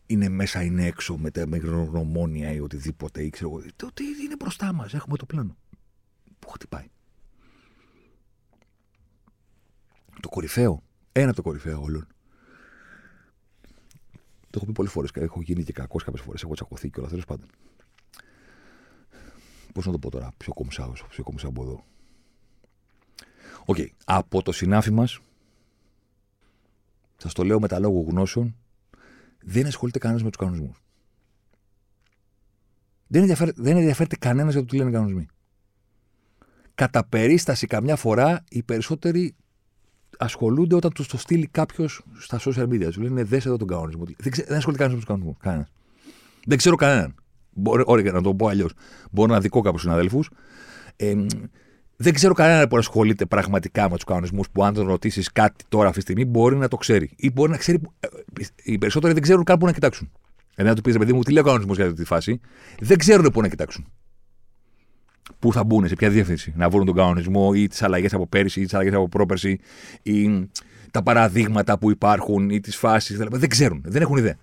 Είναι μέσα, είναι έξω με, τα, με γνωμόνια ή οτιδήποτε. Ή ξέρω εγώ. Το τι είναι μπροστά μας. Έχουμε το πλάνο. Πού χτυπάει. Το κορυφαίο. Ένα από τα κορυφαία όλων. Το έχω πει πολλές φορές και έχω γίνει και κακός κάποιες φορές. Έχω τσακωθεί και όλα τέλος πάντων. Πώς να το πω τώρα, πιο κομψά, πιο κομψά από εδώ. OK. Okay. Από το συνάφι μας, σας το λέω μετά λόγου γνώσεως, δεν ασχολείται κανένας με τους κανονισμούς. Δεν, ενδιαφέρεται, δεν ενδιαφέρεται κανένας για το τι λένε οι κανονισμοί. Κατά περίσταση, καμιά φορά οι περισσότεροι ασχολούνται όταν τους το στείλει κάποιος στα social media. Του λένε Δες εδώ τον κανονισμό. Δεν, ξέ, δεν ασχολείται κανένας με τους κανονισμούς. Κανένας. Δεν ξέρω κανέναν. Ωραία, να το πω αλλιώς. Μπορώ να δικό κάποιους συναδέλφους. Ε, δεν ξέρω κανέναν που ασχολείται πραγματικά με τους κανονισμούς που αν τον ρωτήσεις κάτι τώρα αυτή τη στιγμή μπορεί να το ξέρει. Ή μπορεί να ξέρει. Ε, οι περισσότεροι δεν ξέρουν καν πού να κοιτάξουν. Δηλαδή να του πεις, παιδί μου, τι λέει ο κανονισμός για αυτή τη φάση, δεν ξέρουν πού να κοιτάξουν. Πού θα μπουν, σε ποια διεύθυνση. Να βρουν τον κανονισμό ή τις αλλαγές από πέρυσι ή τις αλλαγές από πρόπερσι ή τα παραδείγματα που υπάρχουν ή τις φάσεις. Δεν ξέρουν, δεν έχουν ιδέα.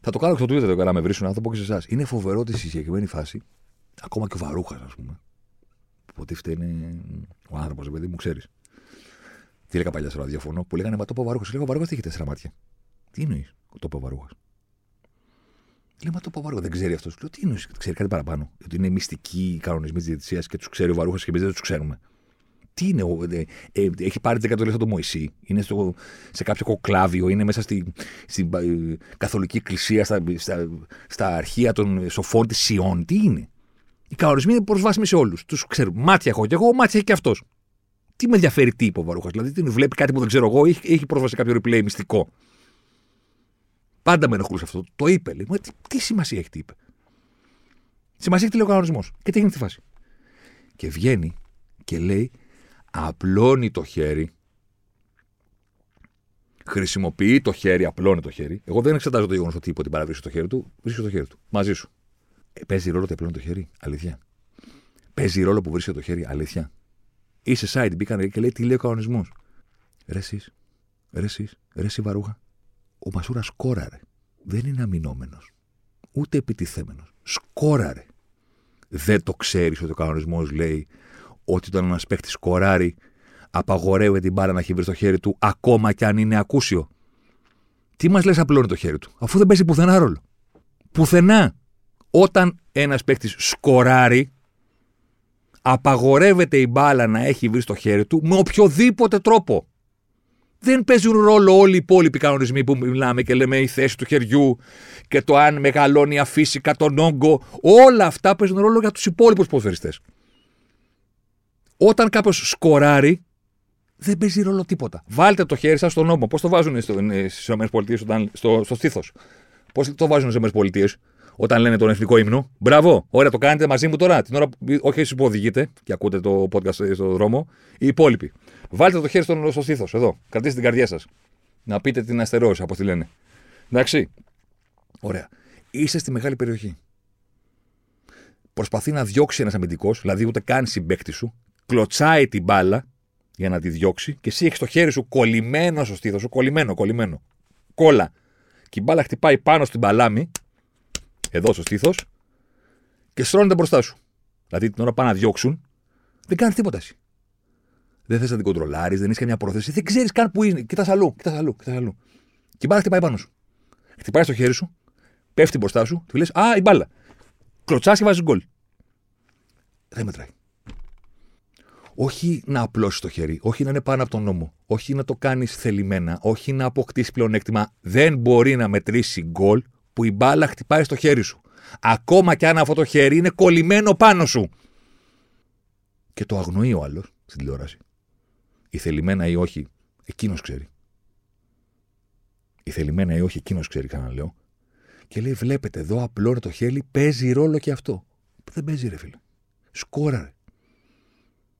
Θα το κάνω και στο Twitter το καλά με βρίσκουν, να το πω και σε εσάς. Είναι φοβερό ότι στη συγκεκριμένη φάση, ακόμα και ο Βαρούχας, ας πούμε, που υποτίθεται είναι ο άνθρωπος, παιδί μου, ξέρεις. Τι έλεγα παλιά στο ραδιόφωνο, που λέγανε Μα το πω Βαρούχας. Λέγα Βαρούχας τι έχει τέσσερα μάτια. Τι εννοείς, το πω Βαρούχας. Λέει, μα το πω Βαρούχας, δεν ξέρει αυτός. Λέω, τι εννοείς, ξέρει κάτι παραπάνω. Ότι είναι μυστικοί οι κανονισμοί της διαιτησίας και τους ξέρει ο Βαρούχας και εμείς δεν τους ξέρουμε. Τι είναι, ε, ε, έχει πάρει 10 λεπτά το Μωυσή, είναι στο, σε κάποιο κοκλάβιο, είναι μέσα στην στη, ε, καθολική εκκλησία, στα, στα, στα αρχεία των σοφών της Σιών. Τι είναι. Οι κανονισμοί είναι προσβάσιμοι σε όλους. Τους ξέρουν. Μάτια έχω και εγώ, μάτια έχει και αυτός. Τι με ενδιαφέρει τι είπε ο Βαρούχας. Δηλαδή, τι βλέπει κάτι που δεν ξέρω εγώ, έχει, έχει πρόσβαση σε κάποιο replay μυστικό. Πάντα με ενοχλούσε αυτό. Το είπε. Λέει, τι, τι σημασία έχει τι είπε. Σημασία έχει τι λέει ο κανονισμό. Και τι γίνεται στη φάση. Και βγαίνει και λέει, απλώνει το χέρι. Χρησιμοποιεί το χέρι, απλώνει το χέρι. Εγώ δεν εξετάζω το γεγονός ότι είπε ότι παραβρίσκει το χέρι του. Βρίσκει το χέρι του. Μαζί σου. Ε, παίζει ρόλο ότι απλώνει το χέρι. Αλήθεια. Παίζει ρόλο που βρίσκει το χέρι. Αλήθεια. Είσαι site, μπήκαν και λέει τι λέει ο κανονισμός; Ρε εσείς, ρε εσείς, ρε εσύ βαρούχα. Ο Μασούρας σκόραρε. Δεν είναι αμυνόμενος. Ούτε επιτιθέμενος. Σκόραρε. Δεν το ξέρεις ότι ο κανονισμός λέει ότι όταν ένας παίχτη σκοράρει, απαγορεύεται την μπάρα να έχει βρει στο χέρι του, ακόμα κι αν είναι ακούσιο. Τι μας λες, απλώνει το χέρι του, αφού δεν παίζει πουθενά ρόλο. Πουθενά. Όταν ένας παίχτη σκοράρει, απαγορεύεται η μπάλα να έχει βρει στο χέρι του με οποιοδήποτε τρόπο δεν παίζουν ρόλο όλοι οι υπόλοιποι κανονισμοί που μιλάμε και λέμε η θέση του χεριού και το αν μεγαλώνει αφύσικα τον όγκο. Όλα αυτά παίζουν ρόλο για τους υπόλοιπους ποδοσφαιριστές. Όταν κάποιος σκοράρει, δεν παίζει ρόλο τίποτα. Βάλτε το χέρι σας στον νόμο. Πώς το βάζουν στις ΗΠΑ στο, στο στήθος; Πώς το βάζουν στις ΗΠΑ; Όταν λένε τον εθνικό ύμνο. Μπράβο, ωραία, το κάνετε μαζί μου τώρα. Την ώρα που, όχι εσείς που οδηγείτε και ακούτε το podcast στον δρόμο, οι υπόλοιποι. Βάλτε το χέρι στο, στο στήθος, εδώ. Κρατήστε την καρδιά σας. Να πείτε την αστερόση, όπω τη λένε. Εντάξει. Ωραία. Είσαι στη μεγάλη περιοχή. Προσπαθεί να διώξει ένας αμυντικός, δηλαδή ούτε καν συμπέκτη σου, κλωτσάει την μπάλα για να τη διώξει και εσύ έχεις το χέρι σου κολλημένο στο στήθος σου, κολλημένο, κολλημένο. Κόλλα. Και η μπάλα χτυπάει πάνω στην παλάμη, εδώ στο στήθος, και στρώνεται μπροστά σου. Δηλαδή την ώρα πάνε να διώξουν, δεν κάνεις τίποτα εσύ δεν θες να την κοντρολάρεις, δεν έχεις καμιά πρόθεση, δεν ξέρεις καν που είναι. Κοιτάς αλλού, κοιτάς αλλού, κοιτάς αλλού. Και η μπάλα χτυπάει πάνω σου. Χτυπάει στο χέρι σου, πέφτει μπροστά σου, του λες Α, η μπάλα. Κλωτσάς και βάζεις γκολ. δεν μετράει. Όχι να απλώσεις το χέρι, όχι να είναι πάνω από τον νόμο, όχι να το κάνεις θελημένα, όχι να αποκτήσεις πλεονέκτημα. Δεν μπορεί να μετρήσει γκολ που η μπάλα χτυπάει στο χέρι σου. Ακόμα και αν αυτό το χέρι είναι κολλημένο πάνω σου. Και το αγνοεί ο άλλος στην τηλεόραση. Η θελημένα ή όχι, εκείνος ξέρει. Η θελημένα ή όχι, εκείνος ξέρει, ξαναλέω. Και λέει: Βλέπετε εδώ, απλώνει το χέρι, παίζει ρόλο και αυτό. Δεν παίζει, ρε φίλε. Σκόραρε.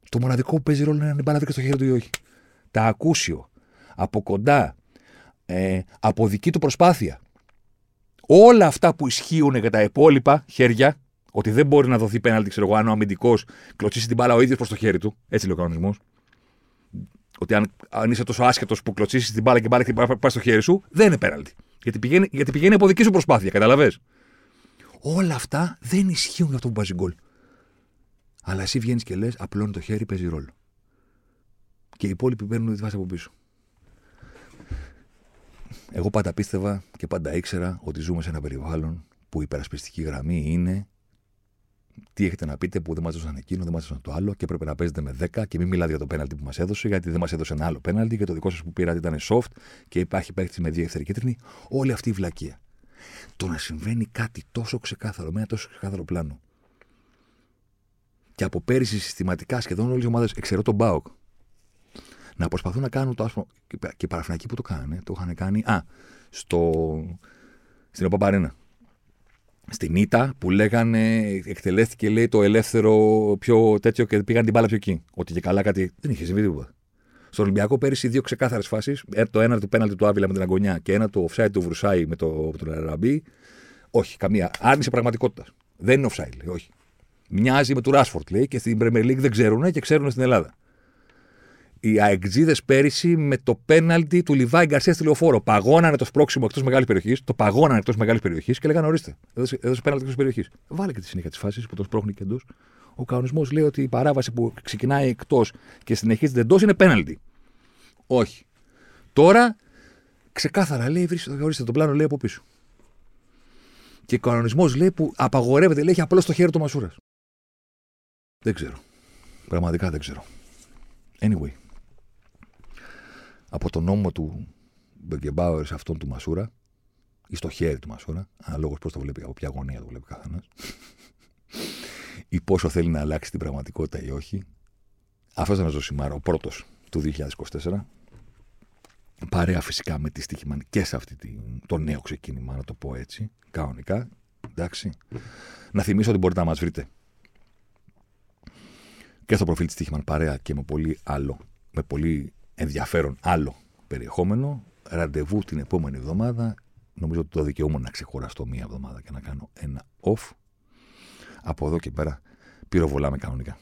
Το μοναδικό που παίζει ρόλο είναι αν η μπάλα στο χέρι του ή όχι. Τα ακούσιο. Από κοντά. Ε, από δική του προσπάθεια. Όλα αυτά που ισχύουν για τα υπόλοιπα χέρια, ότι δεν μπορεί να δοθεί πέναλτι, ξέρω εγώ, αν ο αμυντικός κλωτσίσει την μπάλα ο ίδιος προς το χέρι του. Έτσι λέει ο κανονισμός. Ότι αν, αν είσαι τόσο άσχετος που κλωτσίσεις την μπάλα και την μπάλα πάει στο χέρι σου, δεν είναι πέναλτι. Γιατί πηγαίνει, γιατί πηγαίνει από δική σου προσπάθεια, καταλαβέ. Όλα αυτά δεν ισχύουν για αυτό που βάζει γκολ. Αλλά εσύ βγαίνεις και λες, απλώνει το χέρι, παίζει ρόλο. Και οι υπόλοιποι παίρνουν τη βάση από πίσω. Εγώ πάντα πίστευα και πάντα ήξερα ότι ζούμε σε ένα περιβάλλον που η υπερασπιστική γραμμή είναι τι έχετε να πείτε που δεν μας έδωσαν εκείνο, δεν μας έδωσαν το άλλο και έπρεπε να παίζετε με 10 και μην μιλάτε για το πέναλτι που μας έδωσε, γιατί δεν μας έδωσε ένα άλλο πέναλτι και το δικό σας που πήρατε ήταν soft και υπάρχει παίχτη με δύο ευθερή κίτρινη. Όλη αυτή η βλακεία. Το να συμβαίνει κάτι τόσο ξεκάθαρο, με ένα τόσο ξεκάθαρο πλάνο. Και από πέρυσι συστηματικά σχεδόν όλες οι ομάδες, εξαιρώ τον Μπάουκ, να προσπαθούν να κάνουν το άσπρο. Και οι που το κάνανε, το είχαν κάνει. Α, στο, στην Οπαπαρένα. Στην Ήτα που λέγανε, εκτελέστηκε λέει το ελεύθερο πιο τέτοιο και πήγαν την μπάλα πιο εκεί. Ότι και καλά κάτι. Δεν είχε συμβεί τίποτα. Στο Ολυμπιακό πέρυσι δύο ξεκάθαρες φάσεις. Ε, το ένα του πέναλτι του Άβυλα με την Αγωνιά και ένα του offside του Βρουσάη με, το, με τον Αραμπί. Όχι, καμία. Άρνηση πραγματικότητα. Δεν είναι offside, λέει, όχι. Μοιάζει με του Ράσφορτ, λέει, και στην Premier League δεν ξέρουν και ξέρουν στην Ελλάδα οι αεξίδες πέρυσι με το πέναλτι του Λιβάη Γκαρσίας στη λεωφόρο. Παγώνανε το σπρώξιμο εκτός μεγάλης περιοχής, το παγώνανε εκτός μεγάλης περιοχής και λέγανε ορίστε, έδωσε πέναλτι εκτός περιοχής. Βάλε και τη συνέχεια τη φάση που το σπρώχνει και εντός. Ο κανονισμός λέει ότι η παράβαση που ξεκινάει εκτός και συνεχίζεται εντός είναι πέναλτι. Όχι. Τώρα ξεκάθαρα λέει, βρίσκεται, ορίστε, το πλάνο λέει από πίσω. Και ο κανονισμός λέει που απαγορεύεται, λέει, έχει απλώς το χέρι του Μασούρας. Δεν ξέρω. Πραγματικά δεν ξέρω. Anyway από τον νόμο του Μπεγκεμπάουερ σε αυτόν του Μασούρα ή στο χέρι του Μασούρα, αναλόγως πώς το βλέπει, από ποια γωνία το βλέπει καθένας, ή πόσο θέλει να αλλάξει την πραγματικότητα ή όχι. Αυτός ήταν ο Ζωσιμάρα, ο πρώτος του 2024. Παρέα φυσικά με τη στοίχημα και σε αυτή τη, το νέο ξεκίνημα, να το πω έτσι, κανονικά. Εντάξει. Να θυμίσω ότι μπορείτε να μας βρείτε και στο προφίλ της Στίχημαν παρέα και με πολύ άλλο, με πολύ ενδιαφέρον άλλο περιεχόμενο. Ραντεβού την επόμενη εβδομάδα. Νομίζω ότι το δικαιούμαι να ξεχωραστώ μία εβδομάδα και να κάνω ένα off. Από εδώ και πέρα πυροβολάμε κανονικά.